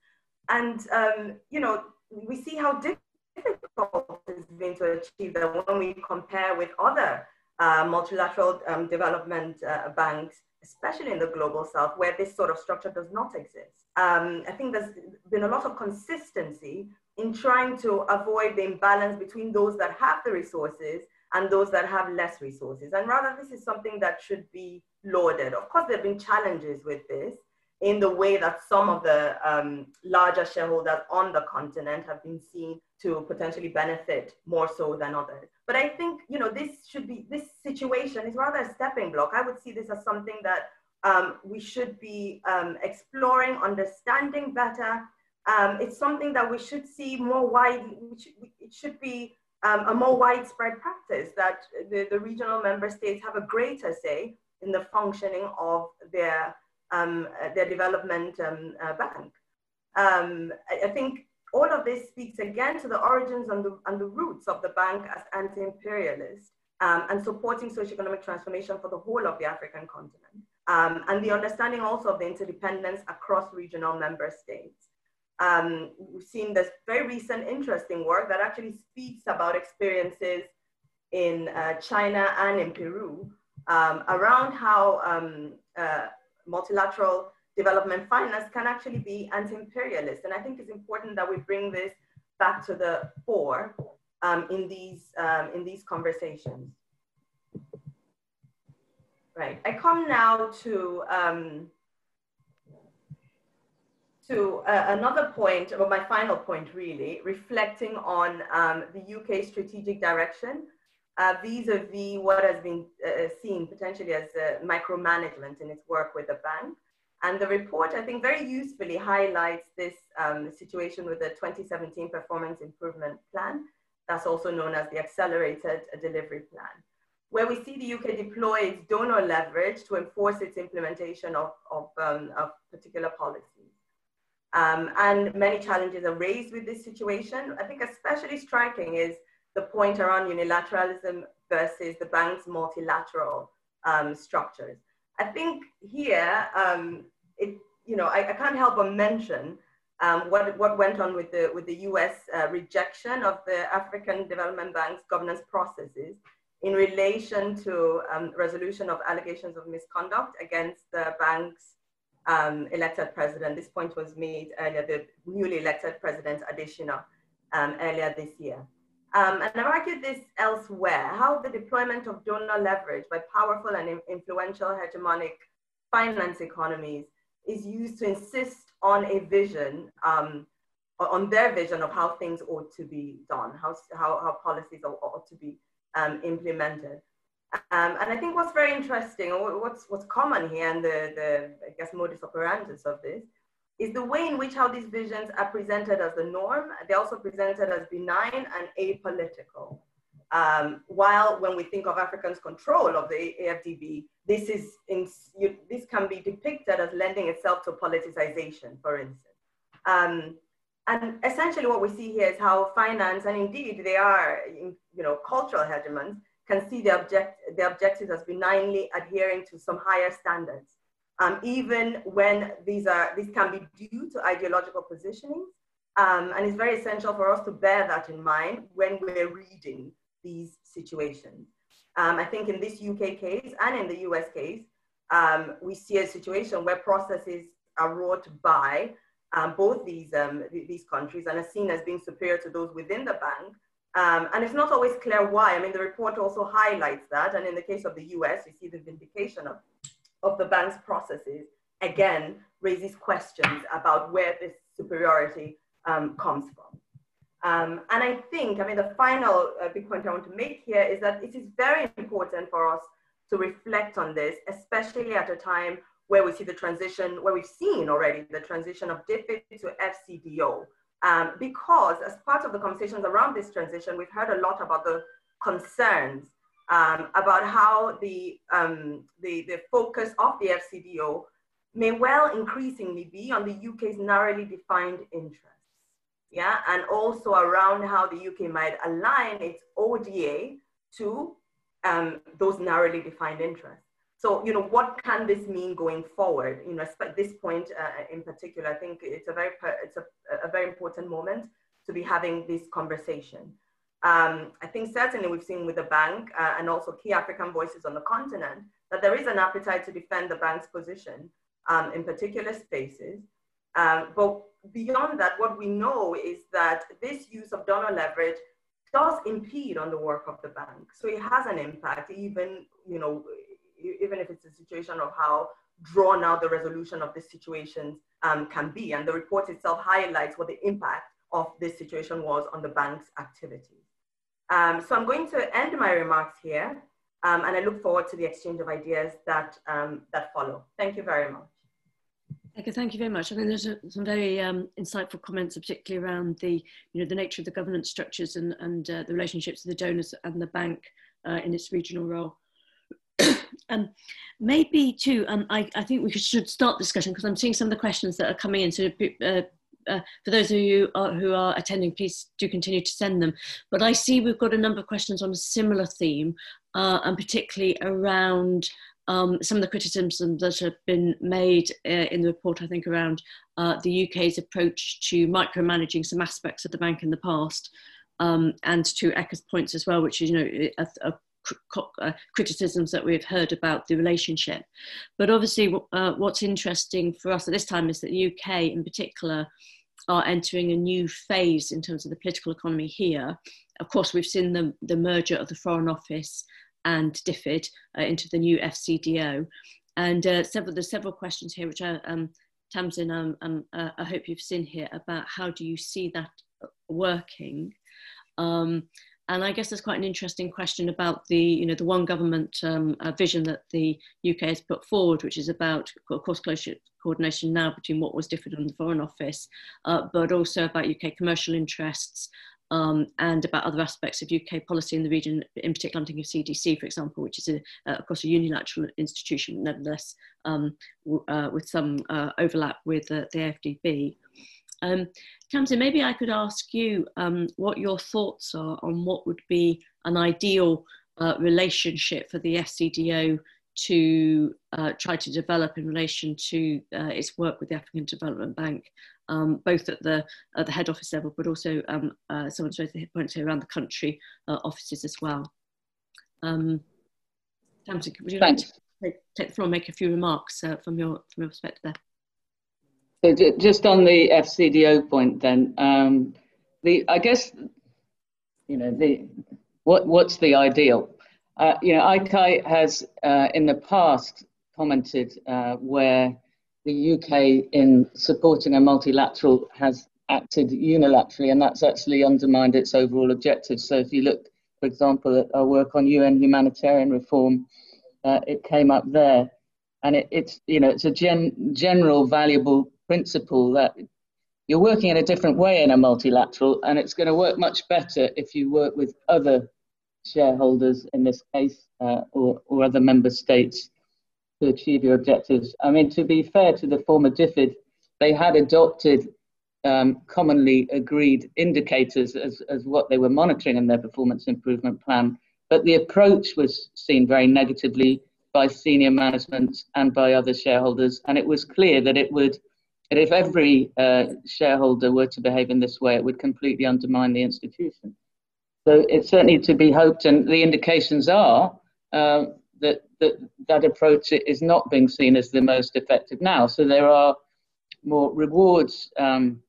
And, um, you know, we see how difficult it's been to achieve that when we compare with other uh, multilateral um, development uh, banks, especially in the global south, where this sort of structure does not exist. Um, I think there's been a lot of consistency in trying to avoid the imbalance between those that have the resources and those that have less resources. And rather, this is something that should be lauded. Of course, there have been challenges with this in the way that some of the um, larger shareholders on the continent have been seen to potentially benefit more so than others. But I think, you know, this should be, this situation is rather a stepping block. I would see this as something that um, we should be um, exploring, understanding better. Um, it's something that we should see more widely, it should be um, a more widespread practice that the, the regional member states have a greater say in the functioning of their um, their development um, uh, bank. I, I, think all of this speaks again to the origins and the, and the roots of the bank as anti-imperialist um, and supporting socioeconomic transformation for the whole of the African continent. Um, and the understanding also of the interdependence across regional member states. Um, we've seen this very recent interesting work that actually speaks about experiences in uh, China and in Peru um, around how um, uh, multilateral development finance can actually be anti-imperialist. And I think it's important that we bring this back to the fore um, in, these, um, in these conversations. Right, I come now to um, to uh, another point, or my final point really, reflecting on um, the UK strategic direction uh, vis-a-vis what has been uh, seen potentially as uh, micromanagement in its work with the bank. And the report, I think, very usefully highlights this um, situation with the 2017 Performance Improvement Plan, that's also known as the Accelerated Delivery Plan, where we see the UK deploy its donor leverage to enforce its implementation of, of, um, of particular policies. Um, and many challenges are raised with this situation. I think especially striking is the point around unilateralism versus the bank's multilateral um, structures. I think here, um, it, you know, I, I, can't help but mention um, what, what went on with the, with the US uh, rejection of the African Development Bank's governance processes in relation to um, resolution of allegations of misconduct against the bank's um, elected president. This point was made earlier, the newly elected president Adesina um, earlier this year. Um, and I've argued this elsewhere, how the deployment of donor leverage by powerful and influential hegemonic finance economies is used to insist on a vision, um, on their vision of how things ought to be done, how, how, how policies ought, to be um, implemented. Um, and I think what's very interesting, or what's, what's common here, and the, the, I guess, modus operandi of this, is the way in which how these visions are presented as the norm. They're also presented as benign and apolitical. Um, while when we think of Africans' control of the AFDB, this, is in, you, this can be depicted as lending itself to politicization, for instance. Um, and essentially what we see here is how finance, and indeed they are, you know, cultural hegemons, can see the, object, the objectives as benignly adhering to some higher standards um, even when these are these can be due to ideological positioning. Um, and it's very essential for us to bear that in mind when we're reading these situations. Um, I think in this UK case and in the US case, um, we see a situation where processes are wrought by um, both these, um, these countries and are seen as being superior to those within the bank. Um, and it's not always clear why. I mean, the report also highlights that. And in the case of the US, we see the vindication of of the bank's processes, again, raises questions about where this superiority um, comes from. Um, and I think, I mean, the final uh, big point I want to make here is that it is very important for us to reflect on this, especially at a time where we see the transition, where we've seen already the transition of DFID to FCDO. Um, because as part of the conversations around this transition, we've heard a lot about the concerns um, about how the, um, the, the focus of the FCDO may well increasingly be on the UK's narrowly defined interests. Yeah, and also around how the UK might align its ODA to um, those narrowly defined interests. So, you know, what can this mean going forward? You know, at this point uh, in particular, I think it's a very, it's a, a very important moment to be having this conversation. Um, I think certainly we've seen with the bank uh, and also key African voices on the continent that there is an appetite to defend the bank's position um, in particular spaces. Um, but beyond that, what we know is that this use of donor leverage does impede on the work of the bank. So it has an impact, even, you know, even if it's a situation of how drawn out the resolution of this situation um, can be. And the report itself highlights what the impact of this situation was on the bank's activities. Um, so I'm going to end my remarks here, um, and I look forward to the exchange of ideas that, um, that follow. Thank you very much. Okay, thank you very much. I think there's a, some very um, insightful comments, particularly around the, you know, the nature of the governance structures and, and uh, the relationships of the donors and the bank uh, in its regional role. um, maybe too, um, I, I think we should start discussion because I'm seeing some of the questions that are coming in. So uh, uh, for those of you are, who are attending, please do continue to send them. But I see we've got a number of questions on a similar theme, uh, and particularly around um, some of the criticisms that have been made uh, in the report, I think, around uh, the UK's approach to micromanaging some aspects of the bank in the past, um, and to Eka's points as well, which is, you know, a, a uh, criticisms that we've heard about the relationship. But obviously, uh, what's interesting for us at this time is that the UK, in particular, are entering a new phase in terms of the political economy here. Of course, we've seen the, the merger of the Foreign Office and DFID uh, into the new FCDO. And uh, several, there's several questions here which are um, Tamsin, um, um, uh, I hope you've seen here about how do you see that working. Um, and I guess there's quite an interesting question about the, you know, the one government um, uh, vision that the UK has put forward, which is about, of course, close coordination now between what was different on the Foreign Office, uh, but also about UK commercial interests um, and about other aspects of UK policy in the region, in particular, I'm thinking of CDC, for example, which is, a, uh, of course, a unilateral institution, nevertheless, um, uh, with some uh, overlap with the AFDB. Um, Tamsin, maybe I could ask you um, what your thoughts are on what would be an ideal uh, relationship for the FCDO to uh, try to develop in relation to uh, its work with the African Development Bank, um, both at the, at the head office level, but also um, uh, someone's raised the point around the country uh, offices as well. Um, Tamsin, would you Thanks. like to take, take, the floor and make a few remarks uh, from, your, from your perspective there? So just on the FCDO point, then, um, the I guess you know the what what's the ideal? Uh, you know, ICAI has uh, in the past commented uh, where the UK in supporting a multilateral has acted unilaterally, and that's actually undermined its overall objectives. So if you look, for example, at our work on UN humanitarian reform, uh, it came up there, and it, it's you know it's a gen, general valuable principle that you're working in a different way in a multilateral, and it's going to work much better if you work with other shareholders in this case uh, or, or other member states to achieve your objectives. I mean, to be fair to the former DFID, they had adopted um, commonly agreed indicators as, as what they were monitoring in their performance improvement plan, but the approach was seen very negatively by senior management and by other shareholders, and it was clear that it would if every uh, shareholder were to behave in this way, it would completely undermine the institution. So it's certainly to be hoped, and the indications are uh, that, that that approach is not being seen as the most effective now. So there are more rewards, um,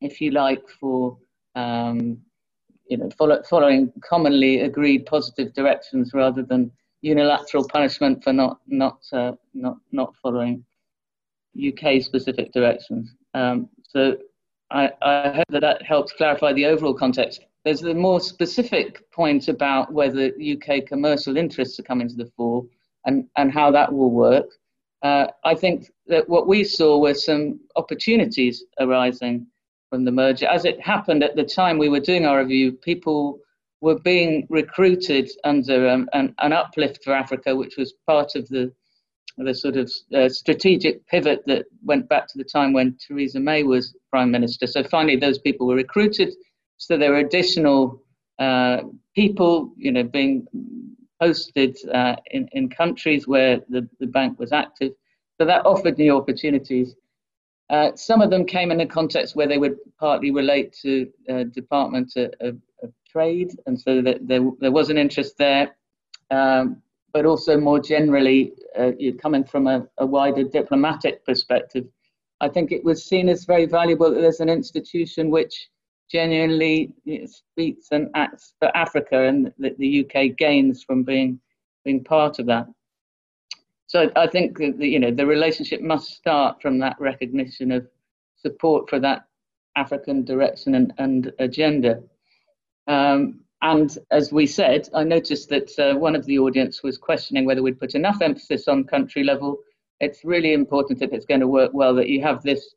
if you like, for um, you know follow, following commonly agreed positive directions rather than unilateral punishment for not not uh, not not following UK specific directions. Um, so I, I, hope that that helps clarify the overall context. There's a more specific point about whether UK commercial interests are coming to the fore and, and how that will work. Uh, I think that what we saw were some opportunities arising from the merger. As it happened at the time we were doing our review, people were being recruited under um, an, an uplift for Africa, which was part of the the sort of uh, strategic pivot that went back to the time when Theresa May was prime minister. So finally, those people were recruited. So there were additional uh, people, you know, being posted uh, in in countries where the, the bank was active. So that offered new opportunities. Uh, some of them came in a context where they would partly relate to uh, Department of, of, of, Trade, and so that there, there was an interest there. Um, but also more generally, uh, coming from a, a, wider diplomatic perspective, I think it was seen as very valuable that there's an institution which genuinely speaks and acts for Africa, and that the UK gains from being being part of that. So I think that, you know the relationship must start from that recognition of support for that African direction and, and agenda. Um, and as we said, I noticed that uh, one of the audience was questioning whether we'd put enough emphasis on country level. It's really important if it's going to work well that you have this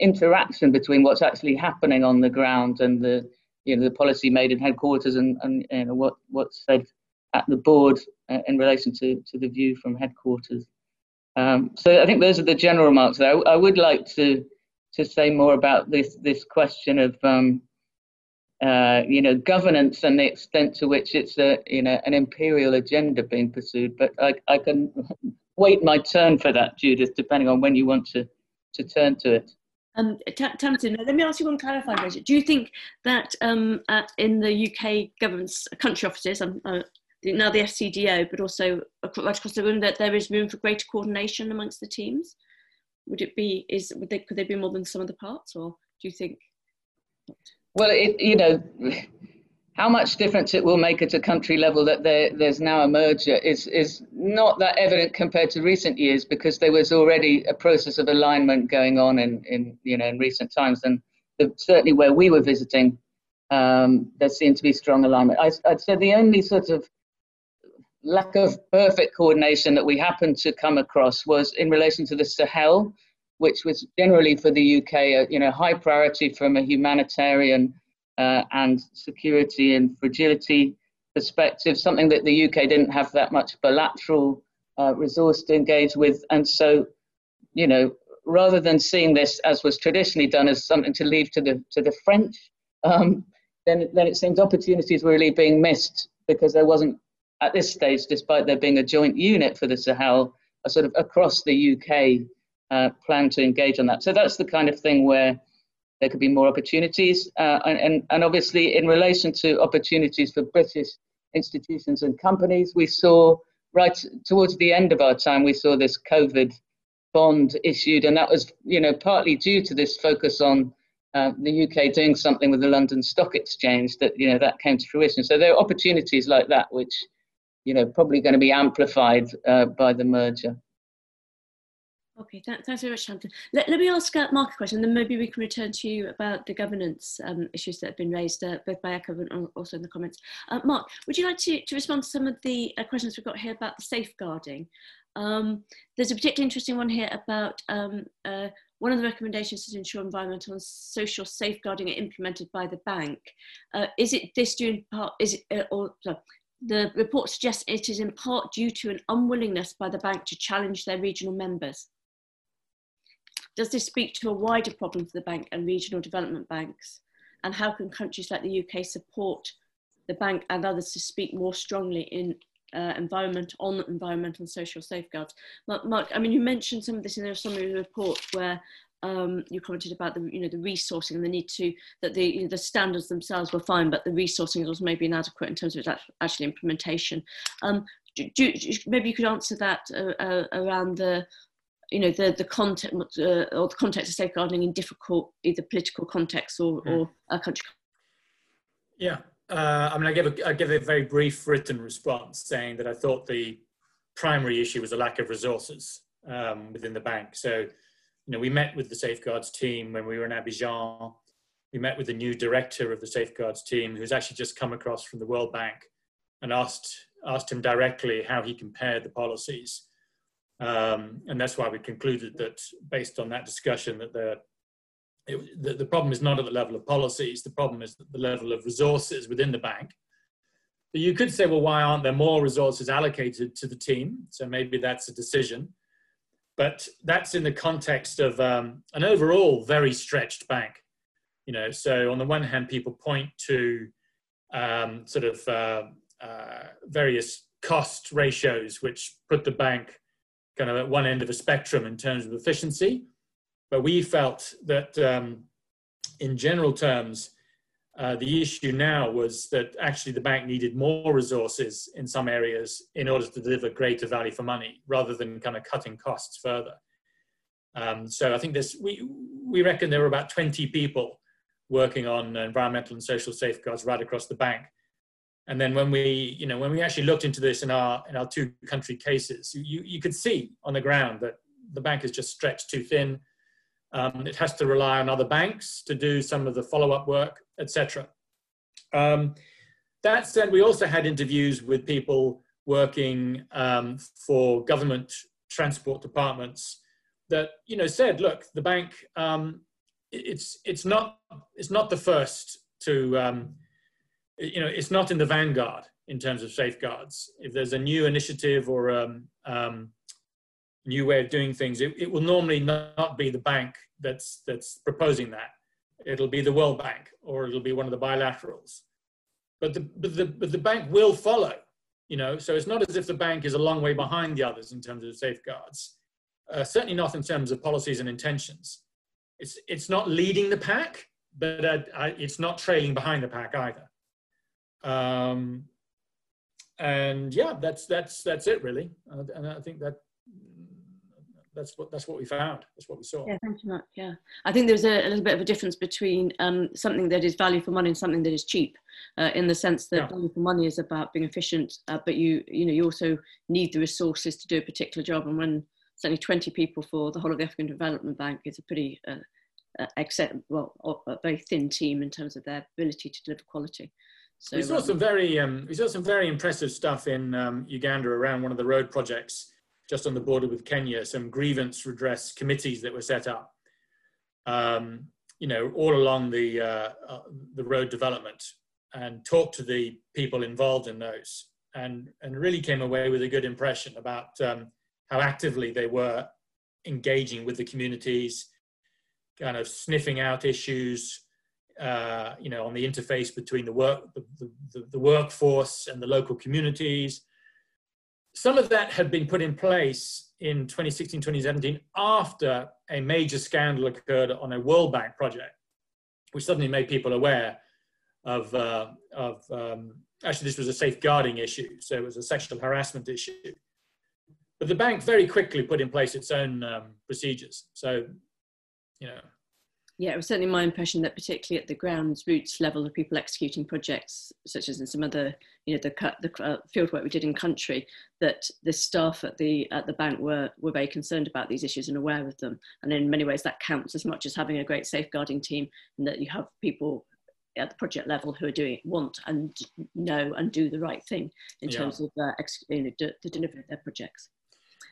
interaction between what's actually happening on the ground and the you know the policy made in headquarters and, and you know what what's said at the board uh, in relation to, to the view from headquarters. Um, so I think those are the general remarks there. I, I, would like to to say more about this this question of um, uh, you know, governance and the extent to which it's a, you know, an imperial agenda being pursued. But I, I can wait my turn for that, Judith, depending on when you want to, to turn to it. Um, let me ask you one clarifying question. Do you think that um, in the UK government's country offices, um, uh, now the FCDO, but also right across the room, that there is room for greater coordination amongst the teams? Would it be, is, would they, could there be more than some of the parts, or do you think? Well, it, you know, how much difference it will make at a country level that there, there's now a merger is, is not that evident compared to recent years because there was already a process of alignment going on in, in, you know, in recent times. And the, certainly where we were visiting, um, there seemed to be strong alignment. I, I'd say the only sort of lack of perfect coordination that we happened to come across was in relation to the Sahel, which was generally for the UK, a, you know, high priority from a humanitarian uh, and security and fragility perspective, something that the UK didn't have that much bilateral uh, resource to engage with. And so, you know, rather than seeing this as was traditionally done as something to leave to the to the French, um, then then it seems opportunities were really being missed because there wasn't at this stage, despite there being a joint unit for the Sahel, a sort of across the UK uh, plan to engage on that. So that's the kind of thing where there could be more opportunities. Uh, and, and obviously, in relation to opportunities for British institutions and companies, we saw right towards the end of our time, we saw this COVID bond issued, and that was, you know, partly due to this focus on uh, the UK doing something with the London Stock Exchange that, you know, that came to fruition. So there are opportunities like that which, you know, probably going to be amplified uh, by the merger. Okay, th thanks very much, Hampton. Let, let me ask uh, Mark a question, and then maybe we can return to you about the governance um, issues that have been raised uh, both by Eka and also in the comments. Uh, Mark, would you like to, to respond to some of the uh, questions we've got here about the safeguarding? Um, there's a particularly interesting one here about um, uh, one of the recommendations is to ensure environmental and social safeguarding are implemented by the bank. Uh, is it this due in part, is it, or the report suggests it is in part due to an unwillingness by the bank to challenge their regional members. Does this speak to a wider problem for the bank and regional development banks? And how can countries like the UK support the bank and others to speak more strongly in uh, environment on environmental and social safeguards? Mark, Mark, I mean, you mentioned some of this in the summary report where um, you commented about the you know the resourcing and the need to that the you know, the standards themselves were fine, but the resourcing was maybe inadequate in terms of its actual implementation. Um, do, do, maybe you could answer that uh, uh, around the you know the the content uh, or the context of safeguarding in difficult either political contexts or mm. or a country. Yeah, uh, I mean, I gave a I gave a very brief written response saying that I thought the primary issue was a lack of resources um, within the bank. So, you know, we met with the safeguards team when we were in Abidjan. We met with the new director of the safeguards team, who's actually just come across from the World Bank, and asked asked him directly how he compared the policies um, and that's why we concluded that based on that discussion that the, it, the, the problem is not at the level of policies, the problem is the level of resources within the bank. But you could say, well, why aren't there more resources allocated to the team? So maybe that's a decision. But that's in the context of um, an overall very stretched bank. You know, so on the one hand, people point to um, sort of uh, uh, various cost ratios which put the bank kind of at one end of the spectrum in terms of efficiency. But we felt that um, in general terms, uh, the issue now was that actually the bank needed more resources in some areas in order to deliver greater value for money rather than kind of cutting costs further. Um, so I think this, we, we reckon there were about 20 people working on environmental and social safeguards right across the bank. And then when we, you know, when we actually looked into this in our in our two country cases, you you could see on the ground that the bank is just stretched too thin. Um, it has to rely on other banks to do some of the follow up work, etc. Um, that said, we also had interviews with people working um, for government transport departments that you know said, look, the bank um, it's it's not it's not the first to um, you know, it's not in the vanguard in terms of safeguards. If there's a new initiative or a um, um, new way of doing things, it, it will normally not be the bank that's, that's proposing that. It'll be the World Bank or it'll be one of the bilaterals. But the, but the, but the bank will follow, you know, so it's not as if the bank is a long way behind the others in terms of safeguards. Uh, certainly not in terms of policies and intentions. It's, it's not leading the pack, but uh, it's not trailing behind the pack either. Um, and yeah, that's that's that's it really. Uh, and I think that that's what that's what we found. That's what we saw. Yeah, thank you, Mark. Yeah, I think there's a, a little bit of a difference between um, something that is value for money and something that is cheap, uh, in the sense that yeah. value for money is about being efficient, uh, but you you know you also need the resources to do a particular job. And when certainly 20 people for the whole of the African Development Bank, is a pretty uh, uh, except well a very thin team in terms of their ability to deliver quality. So we saw um, some very um, we saw some very impressive stuff in um, Uganda around one of the road projects just on the border with Kenya. Some grievance redress committees that were set up. Um, you know, all along the uh, uh, the road development, and talked to the people involved in those, and and really came away with a good impression about um, how actively they were engaging with the communities, kind of sniffing out issues, uh, you know, on the interface between the work, the, the, the, workforce and the local communities. Some of that had been put in place in 2016, 2017 after a major scandal occurred on a World Bank project, which suddenly made people aware of, uh, of um, actually this was a safeguarding issue. So it was a sexual harassment issue. But the bank very quickly put in place its own um, procedures. So, you know, yeah, it was certainly my impression that particularly at the grounds roots level of people executing projects, such as in some other, you know, the, the uh, field work we did in country, that the staff at the at the bank were were very concerned about these issues and aware of them. And in many ways, that counts as much as having a great safeguarding team, and that you have people at the project level who are doing want and know and do the right thing in yeah. terms of uh, you know, the delivery of their projects.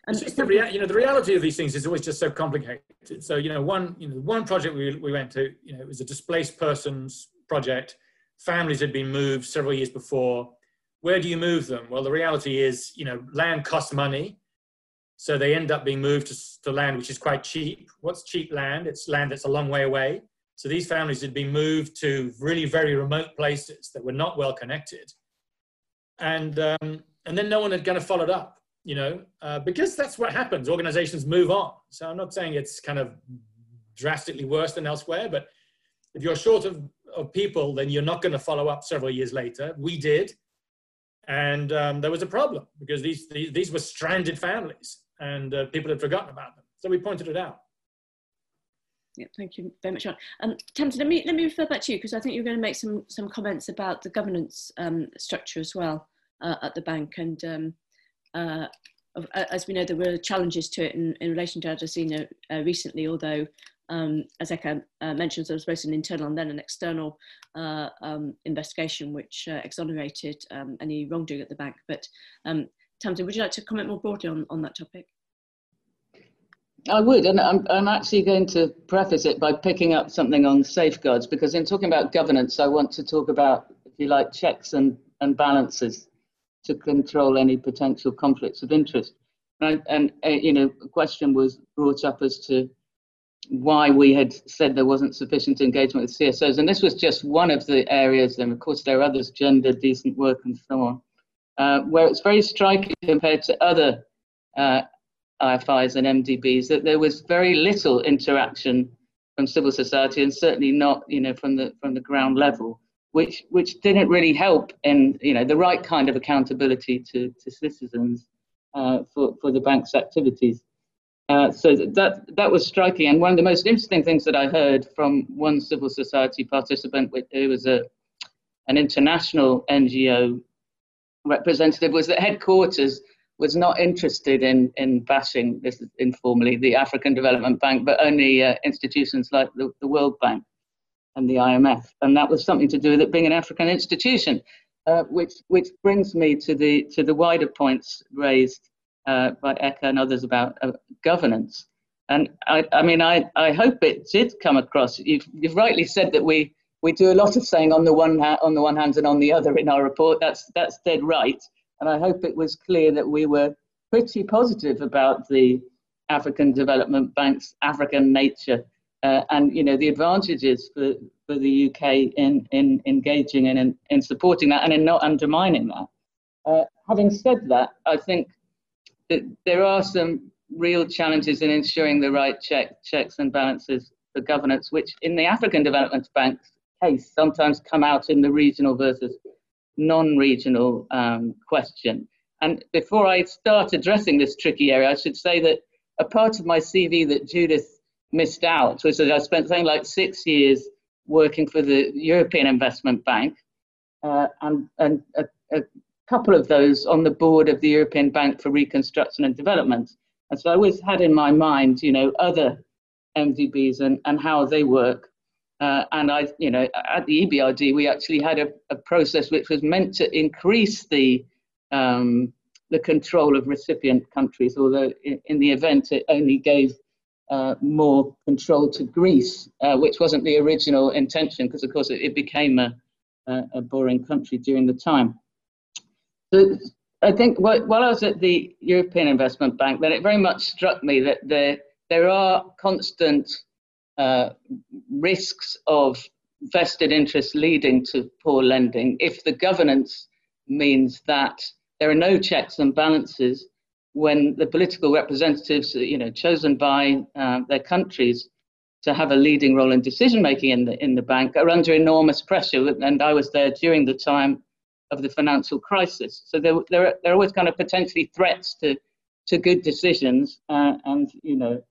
And the rea- you know, the reality of these things is always just so complicated. So, you know, one, you know, one project we, we went to, you know, it was a displaced persons project. Families had been moved several years before. Where do you move them? Well, the reality is, you know, land costs money. So they end up being moved to, to land which is quite cheap. What's cheap land? It's land that's a long way away. So these families had been moved to really very remote places that were not well connected. And, um, and then no one had kind of followed up you know, uh, because that's what happens. Organizations move on. So I'm not saying it's kind of drastically worse than elsewhere, but if you're short of, of people, then you're not going to follow up several years later. We did. And um, there was a problem because these, these, these were stranded families and uh, people had forgotten about them. So we pointed it out. Yeah, thank you very much, John. Um, Tamsin, let me, let me refer back to you because I think you're going to make some, some comments about the governance um, structure as well uh, at the bank. And um, uh, as we know, there were challenges to it in, in relation to Adesina uh, recently, although, um, as Eka uh, mentioned, there was both an internal and then an external uh, um, investigation which uh, exonerated um, any wrongdoing at the bank. But um, Tamsin, would you like to comment more broadly on, on that topic? I would, and I'm, I'm actually going to preface it by picking up something on safeguards, because in talking about governance, I want to talk about, if you like, checks and, and balances to control any potential conflicts of interest. And, and uh, you know, a question was brought up as to why we had said there wasn't sufficient engagement with CSOs. And this was just one of the areas, and of course there are others, gender, decent work, and so on, uh, where it's very striking compared to other uh, IFIs and MDBs that there was very little interaction from civil society and certainly not, you know, from the from the ground level which which didn't really help in you know the right kind of accountability to, to citizens uh, for for the bank's activities. Uh, so that that was striking, and one of the most interesting things that I heard from one civil society participant, who was a an international NGO representative, was that headquarters was not interested in in bashing this informally the African Development Bank, but only uh, institutions like the, the World Bank and the IMF. And that was something to do with it being an African institution, uh, which, which brings me to the, to the wider points raised uh, by Eka and others about uh, governance. And I, I mean, I, I hope it did come across. You've, you've rightly said that we, we do a lot of saying on the one ha- on the one hand and on the other in our report. That's that's dead right. And I hope it was clear that we were pretty positive about the African Development Bank's African nature uh, and you know the advantages for, for the UK in, in engaging and in, in supporting that and in not undermining that. Uh, having said that, I think that there are some real challenges in ensuring the right check, checks and balances for governance, which in the African Development Bank's case sometimes come out in the regional versus non-regional um, question. And before I start addressing this tricky area, I should say that a part of my CV that Judith missed out that I spent something like six years working for the European Investment Bank, uh, and, and a, a, couple of those on the board of the European Bank for Reconstruction and Development. And so I always had in my mind, you know, other MDBs and, and how they work. Uh, and I, you know, at the EBRD, we actually had a, a process which was meant to increase the um, the control of recipient countries, although in, in the event it only gave uh, more control to Greece, uh, which wasn't the original intention, because of course it, it became a, a, a, boring country during the time. So I think while, while I was at the European Investment Bank, then it very much struck me that there, there are constant uh, risks of vested interests leading to poor lending if the governance means that there are no checks and balances when the political representatives, you know, chosen by uh, their countries to have a leading role in decision making in the in the bank are under enormous pressure. And I was there during the time of the financial crisis. So there, there, are, there are always kind of potentially threats to to good decisions, uh, and you know,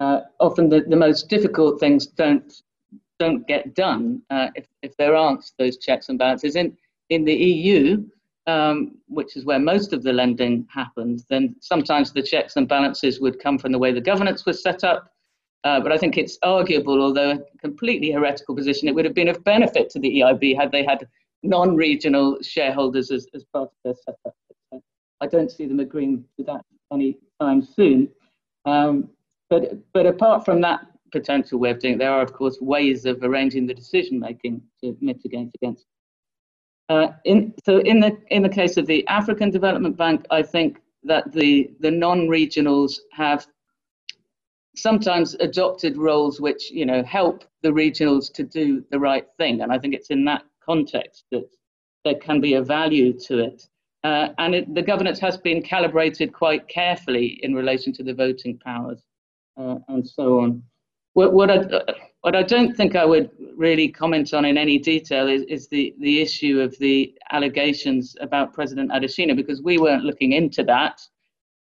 uh, often the, the most difficult things don't don't get done uh, if if there aren't those checks and balances. In in the EU, um, which is where most of the lending happens, then sometimes the checks and balances would come from the way the governance was set up. Uh, but I think it's arguable, although a completely heretical position, it would have been of benefit to the EIB had they had non regional shareholders as, as part of their setup. I don't see them agreeing to that anytime soon. Um, but, but apart from that potential way of doing it, there are, of course, ways of arranging the decision making to mitigate against uh, in, so in the in the case of the African Development Bank, I think that the the non-regionals have sometimes adopted roles which you know help the regionals to do the right thing, and I think it's in that context that there can be a value to it. Uh, and it, the governance has been calibrated quite carefully in relation to the voting powers uh, and so on. What, what, I, what I don't think I would really comment on in any detail is, is the, the issue of the allegations about President Adesina, because we weren't looking into that.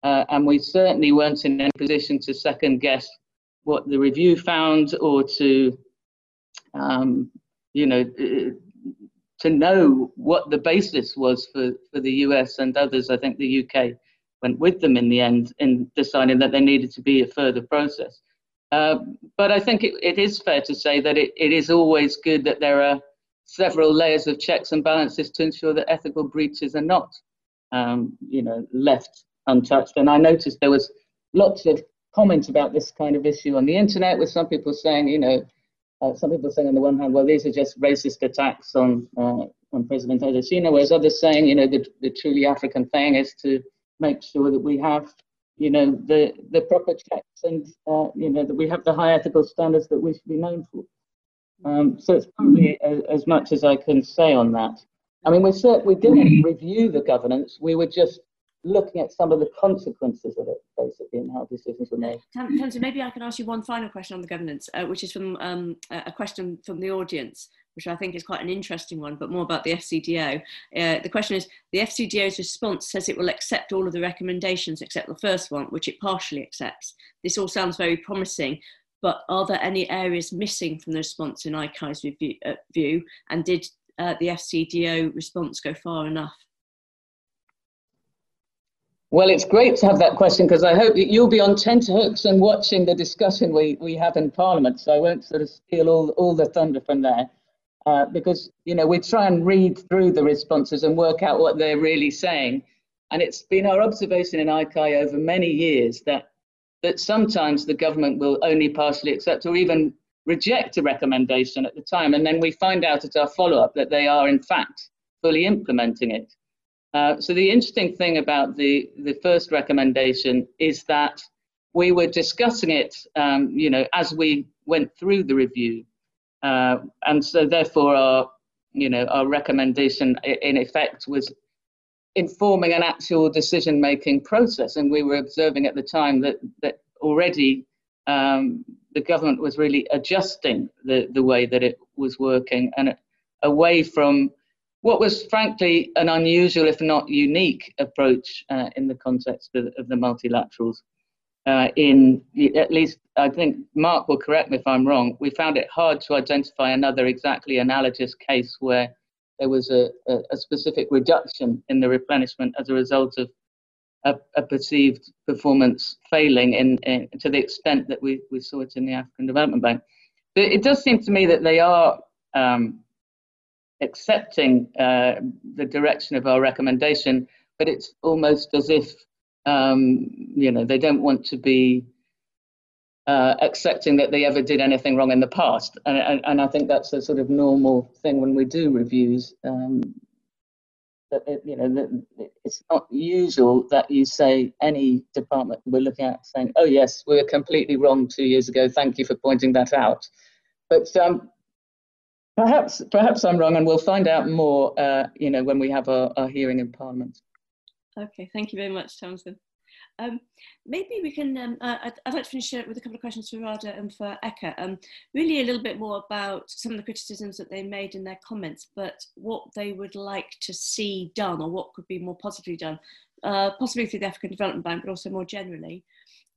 Uh, and we certainly weren't in any position to second guess what the review found or to, um, you know, uh, to know what the basis was for, for the US and others. I think the UK went with them in the end in deciding that there needed to be a further process. Uh, but I think it, it is fair to say that it, it is always good that there are several layers of checks and balances to ensure that ethical breaches are not, um, you know, left untouched. And I noticed there was lots of comments about this kind of issue on the internet, with some people saying, you know, uh, some people saying on the one hand, well, these are just racist attacks on uh, on President Adesina, whereas others saying, you know, the, the truly African thing is to make sure that we have you know, the, the proper checks and, uh, you know, that we have the high ethical standards that we should be known for. Um, so it's probably as, as, much as I can say on that. I mean, we, we didn't review the governance, we were just looking at some of the consequences of it, basically, and how decisions were made. Tamsin, maybe I can ask you one final question on the governance, uh, which is from um, a question from the audience, which I think is quite an interesting one, but more about the FCDO. Uh, the question is, the FCDO's response says it will accept all of the recommendations except the first one, which it partially accepts. This all sounds very promising, but are there any areas missing from the response in ICAI's review, uh, view, and did uh, the FCDO response go far enough? Well, it's great to have that question because I hope you'll be on tenterhooks and watching the discussion we, we have in Parliament. So I won't sort of steal all, all the thunder from there. Uh, because, you know, we try and read through the responses and work out what they're really saying. And it's been our observation in ICAI over many years that, that sometimes the government will only partially accept or even reject a recommendation at the time. And then we find out at our follow up that they are, in fact, fully implementing it. Uh, so the interesting thing about the, the first recommendation is that we were discussing it, um, you know, as we went through the review, uh, and so therefore our, you know, our recommendation in effect was informing an actual decision-making process, and we were observing at the time that that already um, the government was really adjusting the the way that it was working and away from what was frankly an unusual, if not unique, approach uh, in the context of, of, the multilaterals. Uh, in at least I think Mark will correct me if I'm wrong. We found it hard to identify another exactly analogous case where there was a, a, a specific reduction in the replenishment as a result of a, a perceived performance failing in, in, to the extent that we, we saw it in the African Development Bank. But it does seem to me that they are um, accepting uh, the direction of our recommendation, but it's almost as if um, you know they don't want to be uh, accepting that they ever did anything wrong in the past, and, and, and, I think that's a sort of normal thing when we do reviews. Um, that it, you know, that it's not usual that you say any department we're looking at saying, "Oh yes, we were completely wrong two years ago. Thank you for pointing that out." But um, perhaps, perhaps I'm wrong, and we'll find out more. Uh, you know, when we have our, our hearing in Parliament. Okay, thank you very much, Tamsin. Um, maybe we can, um, uh, I'd, I'd, like to finish with a couple of questions for Radha and for Eka. Um, really a little bit more about some of the criticisms that they made in their comments, but what they would like to see done or what could be more positively done, uh, possibly through the African Development Bank, but also more generally.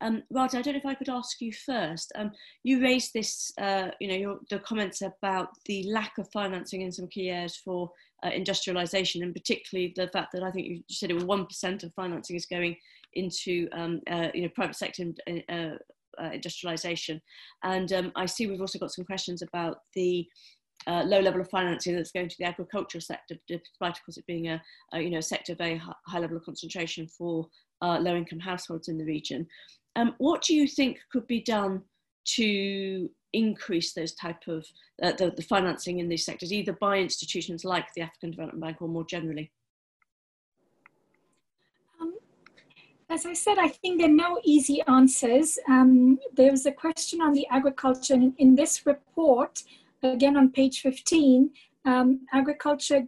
Um, Radha, I don't know if I could ask you first. Um, you raised this, uh, you know, your, the comments about the lack of financing in some key areas for uh, industrialization, and particularly the fact that I think you said it was one percent of financing is going into, um, uh, you know, private sector uh, uh, industrialization. And um, I see we've also got some questions about the uh, low level of financing that's going to the agricultural sector, despite of course it being a, a you know sector very high, high level of concentration for uh, low income households in the region. Um, what do you think could be done to increase those type of uh, the, the financing in these sectors, either by institutions like the African Development Bank or more generally? Um, as I said, I think there are no easy answers. Um, there was a question on the agriculture in, in this report, again on page 15, um, agriculture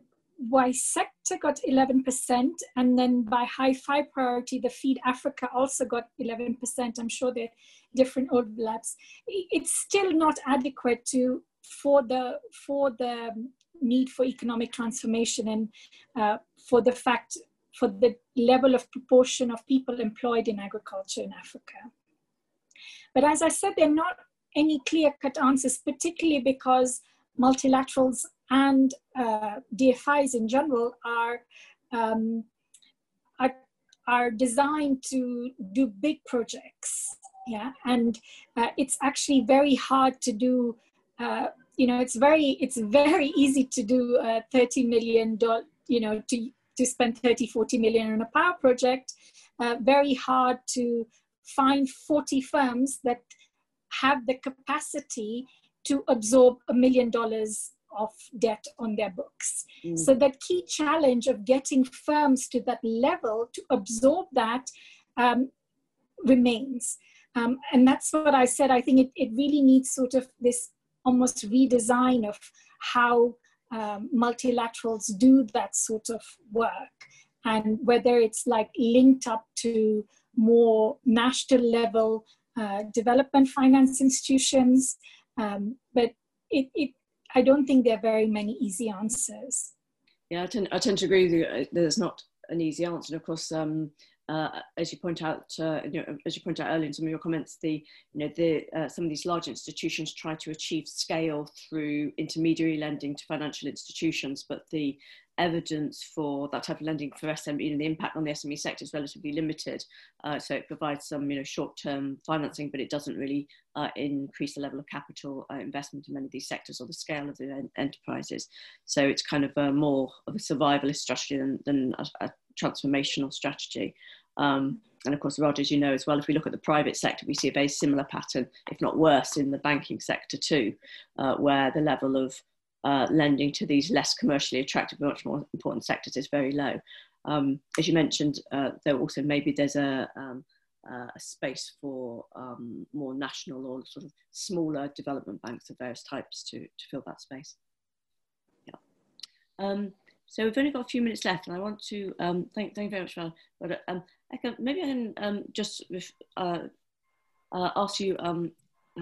by sector got 11%, and then by high five priority, the Feed Africa also got 11%. I'm sure there are different overlaps. It's still not adequate to for the for the need for economic transformation and uh, for the fact for the level of proportion of people employed in agriculture in Africa. But as I said, there are not any clear-cut answers, particularly because multilaterals and uh, DFIs in general are, um, are, are designed to do big projects. Yeah, and uh, it's actually very hard to do. Uh, you know, it's very it's very easy to do a thirty million dollar. You know, to to spend 30, 40 million on a power project. Uh, very hard to find 40 firms that have the capacity to absorb a million dollars of debt on their books. Mm. So that key challenge of getting firms to that level to absorb that um, remains. Um, and that's what I said. I think it, it really needs sort of this almost redesign of how um, multilaterals do that sort of work and whether it's like linked up to more national level uh, development finance institutions. Um, but it, it I don't think there are very many easy answers. Yeah, I tend, I tend to agree with you. There's not an easy answer. And of course, um, uh, as you point out, uh, you know, as you point out earlier in some of your comments, the you know the uh, some of these large institutions try to achieve scale through intermediary lending to financial institutions, but the evidence for that type of lending for SME, you know, the impact on the SME sector is relatively limited. Uh, so it provides some, you know, short-term financing, but it doesn't really uh, increase the level of capital uh, investment in many of these sectors or the scale of the en enterprises. So it's kind of more of a survivalist strategy than, than a, a transformational strategy. Um, and of course, Radha, as you know as well, if we look at the private sector, we see a very similar pattern, if not worse, in the banking sector too, uh, where the level of uh, lending to these less commercially attractive, but much more important sectors is very low. Um, as you mentioned, uh, there also maybe there's a, um, uh, a space for um, more national or sort of smaller development banks of various types to, to fill that space. Yeah. So we've only got a few minutes left, and I want to um, thank, thank you very much, Val. But um, I can, maybe I can um, just uh, uh, ask you um,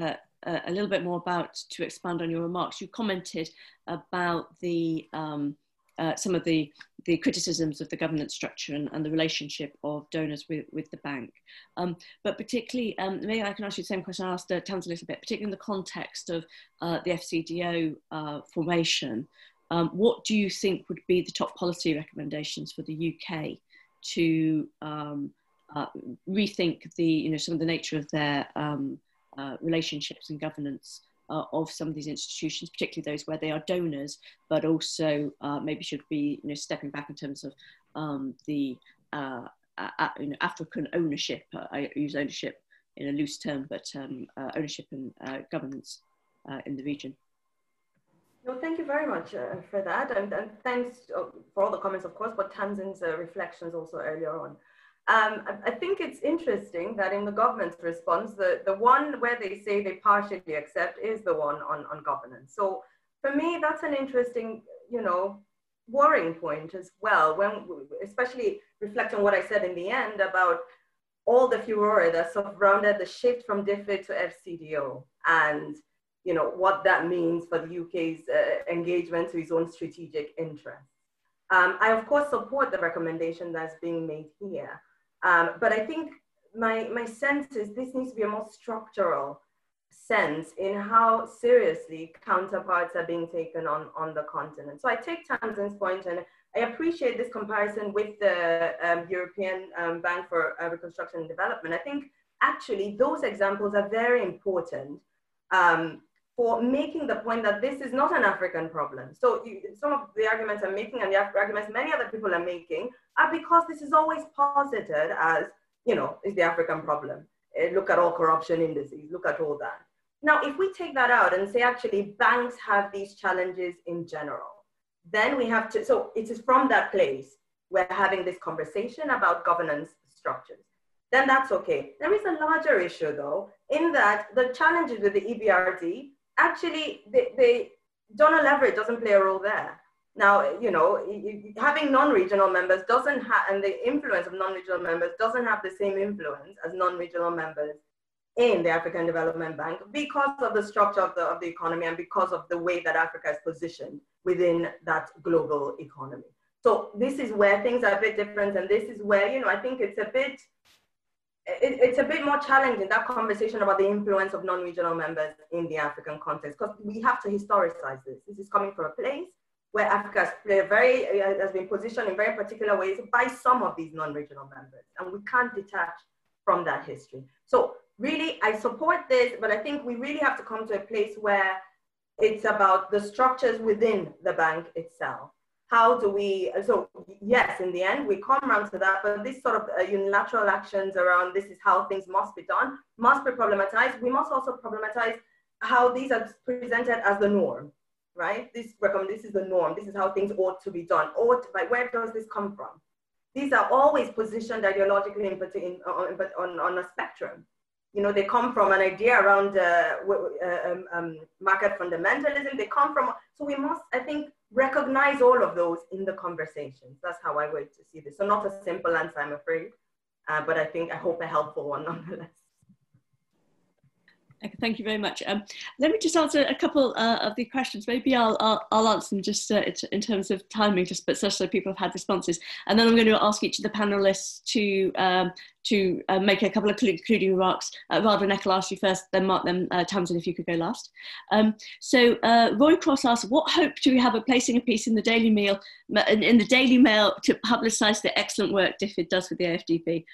uh, a little bit more about to expand on your remarks. You commented about the um, uh, some of the, the criticisms of the governance structure and, and the relationship of donors with, with the bank. Um, but particularly, maybe I can ask you the same question I asked uh, Tams a little bit, particularly in the context of uh, the FCDO uh, formation. Um, what do you think would be the top policy recommendations for the UK to um, uh, rethink the, you know, some of the nature of their um, uh, relationships and governance uh, of some of these institutions, particularly those where they are donors, but also uh, maybe should be you know, stepping back in terms of um, the uh, you know, African ownership. Uh, I use ownership in a loose term, but um, ownership and governance in the region. No, thank you very much uh, for that, and, and thanks uh, for all the comments, of course, but Tamsin's uh, reflections also earlier on. Um, I think it's interesting that in the government's response, the, the one where they say they partially accept is the one on, on governance. So for me, that's an interesting, you know, worrying point as well, when, especially reflecting on what I said in the end about all the furore that surrounded the shift from DFID to FCDO and you know what that means for the UK's uh, engagement to its own strategic interests. Um, I of course support the recommendation that's being made here. Um, but I think my, my sense is this needs to be a more structural sense in how seriously counterparts are being taken on, on the continent. So I take Tamsin's point and I appreciate this comparison with the um, European um, Bank for uh, Reconstruction and Development. I think actually those examples are very important um, for making the point that this is not an African problem. So you, some of the arguments I'm making and the arguments many other people are making are because this is always posited as, you know, is the African problem. Uh, look at all corruption indices, look at all that. Now, if we take that out and say actually banks have these challenges in general, then we have to, so it is from that place we're having this conversation about governance structures. Then that's okay. There is a larger issue though, in that the challenges with the EBRD actually, they, they donor leverage doesn't play a role there. Now, you know, having non-regional members doesn't have, and the influence of non-regional members doesn't have the same influence as non-regional members in the African Development Bank because of the structure of the, of the economy and because of the way that Africa is positioned within that global economy. So this is where things are a bit different. And this is where, you know, I think it's a bit it, it's a bit more challenging that conversation about the influence of non-regional members in the African context because we have to historicize this. This is coming from a place where Africa has very has been positioned in very particular ways by some of these non-regional members, and we can't detach from that history. So really, I support this, but I think we really have to come to a place where it's about the structures within the bank itself how do we, so yes, in the end, we come around to that, but this sort of uh, unilateral actions around this is how things must be done, must be problematized. We must also problematize how these are presented as the norm, right? This, recommend, this is the norm. This is how things ought to be done. Ought, like, where does this come from? These are always positioned ideologically in, in, on, on a spectrum. You know, they come from an idea around uh, uh, um, um, market fundamentalism. They come from, so we must, I think, recognize all of those in the conversations. That's how I to see this. So not a simple answer, I'm afraid, uh, but I think, I hope a helpful one nonetheless. Thank you very much. Um, let me just answer a couple uh, of the questions. Maybe I'll, I'll, I'll answer them just uh, in terms of timing, just but such so people have had responses. And then I'm going to ask each of the panelists to um, to uh, make a couple of concluding remarks. Uh, Radha than I'll ask you first, then Mark, then uh, Tamsin, if you could go last. Um, so uh, Roy Cross asks, what hope do we have of placing a piece in the Daily Mail, in, in the Daily Mail to publicise the excellent work DFID does with the AFDB?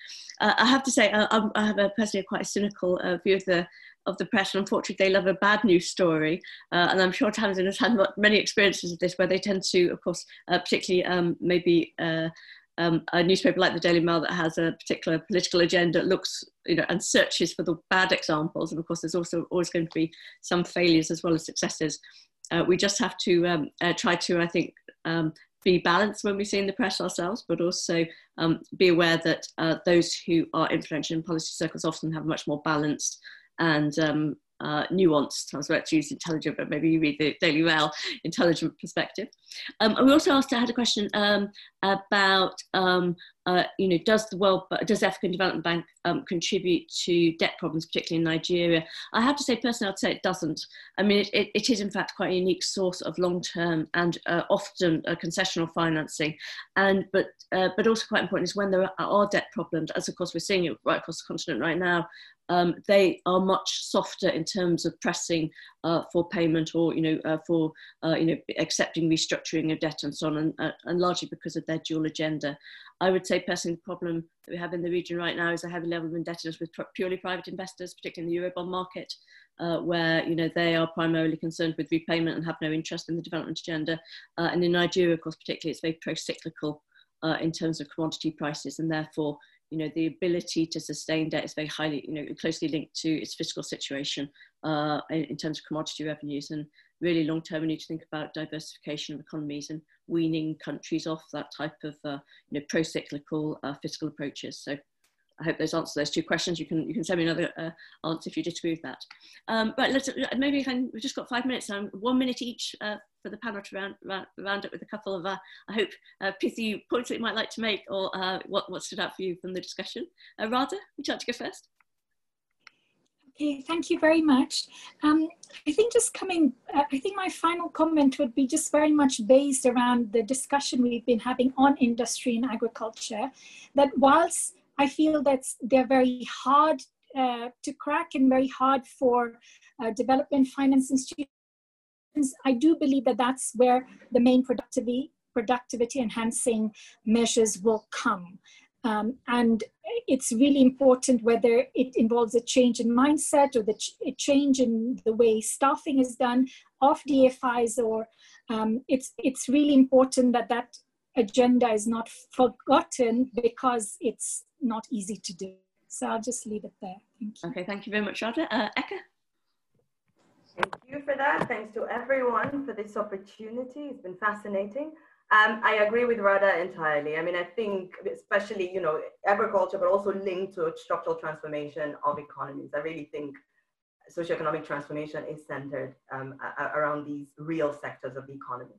Uh, I have to say, I, I have a personally quite a cynical view of the of the press, and unfortunately, they love a bad news story. Uh, and I'm sure Tamsin has had many experiences of this, where they tend to, of course, uh, particularly um, maybe uh, um, a newspaper like the Daily Mail that has a particular political agenda looks, you know, and searches for the bad examples. And of course, there's also always going to be some failures as well as successes. Uh, we just have to um, uh, try to, I think, um, be balanced when we see in the press ourselves, but also um, be aware that uh, those who are influential in policy circles often have much more balanced and um, uh, nuanced. I was about to use intelligent, but maybe you read the Daily Mail intelligent perspective. Um, we also asked, I had a question um, about, um, uh, you know, does the World, does African Development Bank um, contribute to debt problems, particularly in Nigeria? I have to say, personally, I'd say it doesn't. I mean, it, it, it is in fact quite a unique source of long-term and uh, often uh, concessional financing, and but uh, but also quite important is when there are debt problems, as of course we're seeing it right across the continent right now um, they are much softer in terms of pressing uh, for payment or you know uh, for uh, you know accepting restructuring of debt and so on, and, uh, and, largely because of their dual agenda. I would say personally the problem that we have in the region right now is a heavy level of indebtedness with purely private investors, particularly in the Eurobond market, uh, where you know they are primarily concerned with repayment and have no interest in the development agenda. Uh, and in Nigeria, of course, particularly, it's very pro-cyclical in terms of commodity prices, and therefore you know, the ability to sustain debt is very highly, you know, closely linked to its fiscal situation uh, in, in, terms of commodity revenues. And really long term, we need to think about diversification of economies and weaning countries off that type of, uh, you know, pro-cyclical uh, fiscal approaches. So I hope those answer those two questions. You can you can send me another uh, answer if you disagree with that. Um, but let's maybe can, we've just got five minutes now, one minute each uh, for the panel to round, round, round up with a couple of uh, I hope uh, pithy points that you might like to make or uh, what what stood out for you from the discussion. Uh, Radha, would you like to go first? Okay, thank you very much. Um, I think just coming, uh, I think my final comment would be just very much based around the discussion we've been having on industry and agriculture, that whilst I feel that they're very hard uh, to crack and very hard for uh, development finance institutions. I do believe that that's where the main productivity, productivity enhancing measures will come. Um, and it's really important whether it involves a change in mindset or the ch a change in the way staffing is done of DFIs or um, it's, it's really important that that agenda is not forgotten because it's not easy to do. So I'll just leave it there. Thank you. Okay, thank you very much, Radha. Uh, Eka? Thank you for that. Thanks to everyone for this opportunity. It's been fascinating. Um, I agree with Radha entirely. I mean, I think especially, you know, agriculture, but also linked to structural transformation of economies. I really think socioeconomic transformation is centered um, around these real sectors of the economy.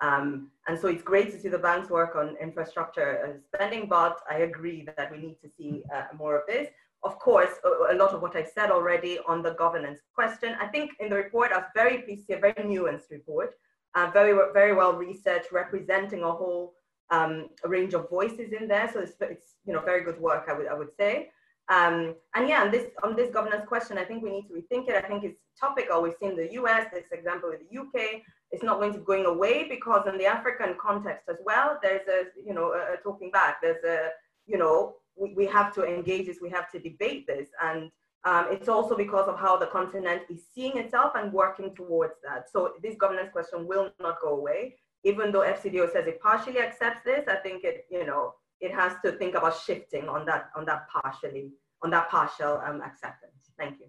Um, and so it's great to see the bank's work on infrastructure spending, but I agree that we need to see uh, more of this. Of course, a, a, lot of what I've said already on the governance question. I think in the report, I was very pleased to see a very nuanced report, uh, very, very well researched, representing a whole um, range of voices in there. So it's, it's, you know, very good work, I would, I would say. Um, and yeah, on this, on this governance question, I think we need to rethink it. I think it's topical. We've seen the US, this example with the UK, it's not going to be going away because in the African context as well, there's a, you know, a, a talking back, there's a, you know, we, we have to engage this, we have to debate this. And um, it's also because of how the continent is seeing itself and working towards that. So this governance question will not go away. Even though FCDO says it partially accepts this, I think it, you know, it has to think about shifting on that, on that partially, on that partial um, acceptance. Thank you.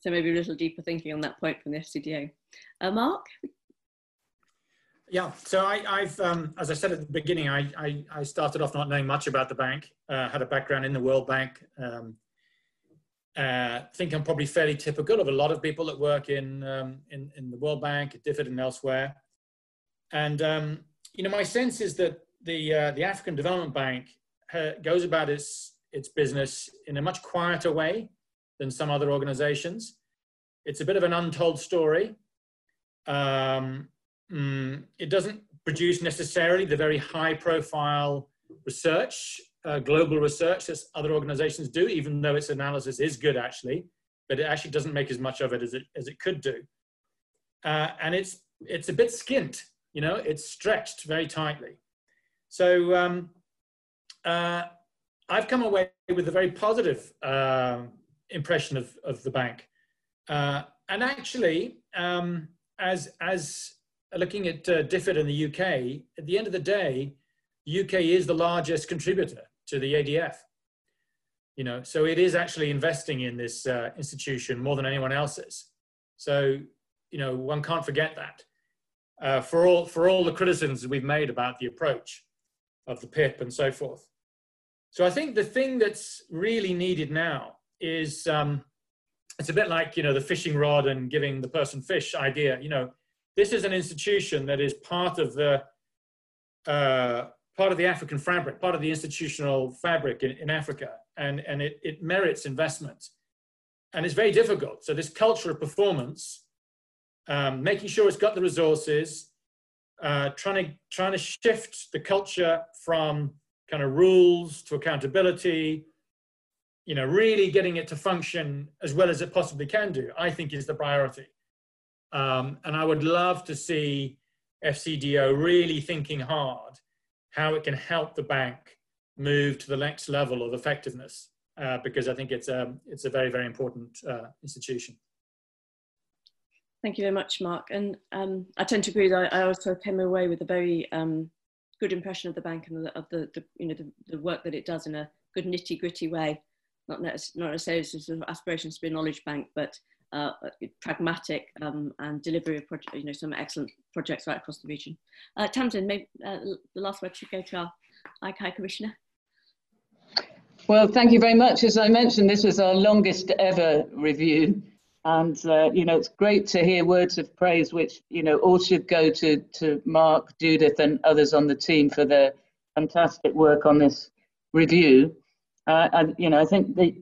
So maybe a little deeper thinking on that point from the FCDO. Uh, Mark, yeah, so I, have um, as I said at the beginning, I, I, I, started off not knowing much about the bank. Uh, had a background in the World Bank. Um, uh, think I'm probably fairly typical of a lot of people that work in um, in, in, the World Bank, at DFID, and elsewhere. And um, you know, my sense is that the uh, the African Development Bank goes about its its business in a much quieter way than some other organizations. It's a bit of an untold story. Um, mm, it doesn't produce necessarily the very high profile research, uh, global research that other organizations do, even though its analysis is good actually, but it actually doesn't make as much of it as it, as it could do. Uh, and it's, it's a bit skint, you know, it's stretched very tightly. So um, uh, I've come away with a very positive uh, impression of, of the bank. Uh, and actually, um, as, as looking at uh, DFID in the UK, at the end of the day, UK is the largest contributor to the ADF. You know, so it is actually investing in this uh, institution more than anyone else is. So, you know, one can't forget that. Uh, for all for all the criticisms we've made about the approach of the PIP and so forth. So I think the thing that's really needed now is um, it's a bit like, you know, the fishing rod and giving the person fish idea. You know, this is an institution that is part of the uh, part of the African fabric, part of the institutional fabric in, in Africa, and, and it, it merits investment. And it's very difficult. So this culture of performance, um, making sure it's got the resources, uh, trying to trying to shift the culture from kind of rules to accountability, you know, really getting it to function as well as it possibly can do, I think is the priority. Um, and I would love to see FCDO really thinking hard how it can help the bank move to the next level of effectiveness, uh, because I think it's a, um, it's a very, very important uh, institution. Thank you very much, Mark. And um, I tend to agree that I also came away with a very um, good impression of the bank and of the, the you know, the, the, work that it does in a good nitty gritty way. Not, necessarily, not necessarily sort of aspirations to be a knowledge bank, but uh, pragmatic um, and delivery of project, you know, some excellent projects right across the region. Uh, Tamsin, maybe uh, the last word should go to our ICAI Commissioner. Well, thank you very much. As I mentioned, this was our longest ever review. And, uh, you know, it's great to hear words of praise, which, you know, all should go to, to Mark, Judith, and others on the team for their fantastic work on this review. Uh, you know, I think they,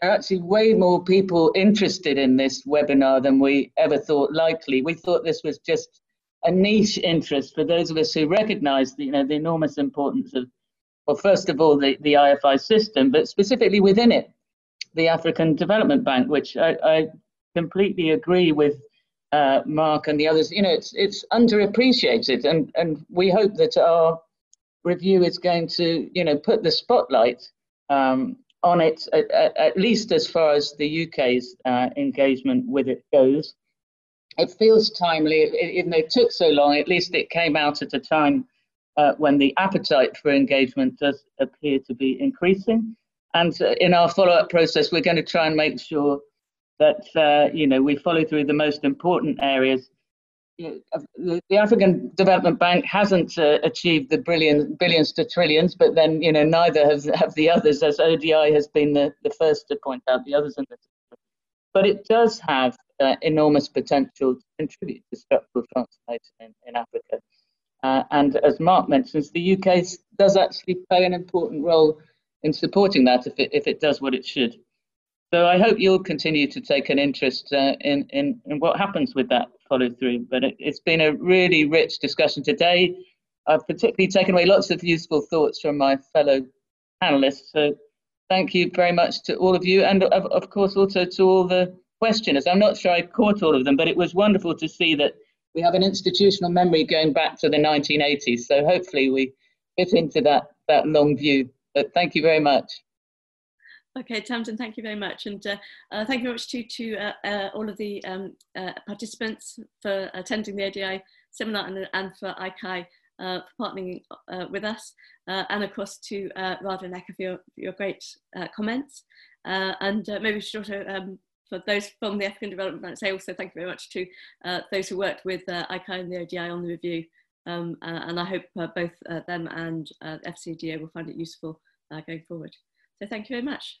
there are actually way more people interested in this webinar than we ever thought likely. We thought this was just a niche interest for those of us who recognise the, you know, the enormous importance of, well, first of all, the, the IFI system, but specifically within it, the African Development Bank, which I, I completely agree with uh, Mark and the others. You know, it's it's underappreciated, and and we hope that our review is going to, you know, put the spotlight um, on it, at, at, least as far as the UK's uh, engagement with it goes. It feels timely, even though it took so long, at least it came out at a time uh, when the appetite for engagement does appear to be increasing. And uh, in our follow up process, we're going to try and make sure that uh, you know we follow through the most important areas the African Development Bank hasn't uh, achieved the billion, billions to trillions, but then you know neither have, have the others, as ODI has been the, the first to point out the others in But it does have uh, enormous potential to contribute to structural transformation in, in Africa. Uh, and as Mark mentions, the UK does actually play an important role in supporting that if it, if it does what it should. So I hope you'll continue to take an interest uh, in, in, in what happens with that follow through. But it, has been a really rich discussion today. I've particularly taken away lots of useful thoughts from my fellow panelists. So thank you very much to all of you, and of, of course also to all the questioners. I'm not sure I caught all of them, but it was wonderful to see that we have an institutional memory going back to the 1980s. So hopefully we fit into that, that long view. But thank you very much. Okay, Tamsin, thank you very much. And uh, uh, thank you very much to, to uh, uh all of the um, uh, participants for attending the ODI seminar and, and for ICAI uh, for partnering with us. and of course to Radha and Eka for your, your great comments. and maybe we should also, um, for those from the African Development Bank, say also thank you very much to those who worked with ICAI and the ODI on the review. Um, and I hope both them and FCDO will find it useful going forward. So thank you very much.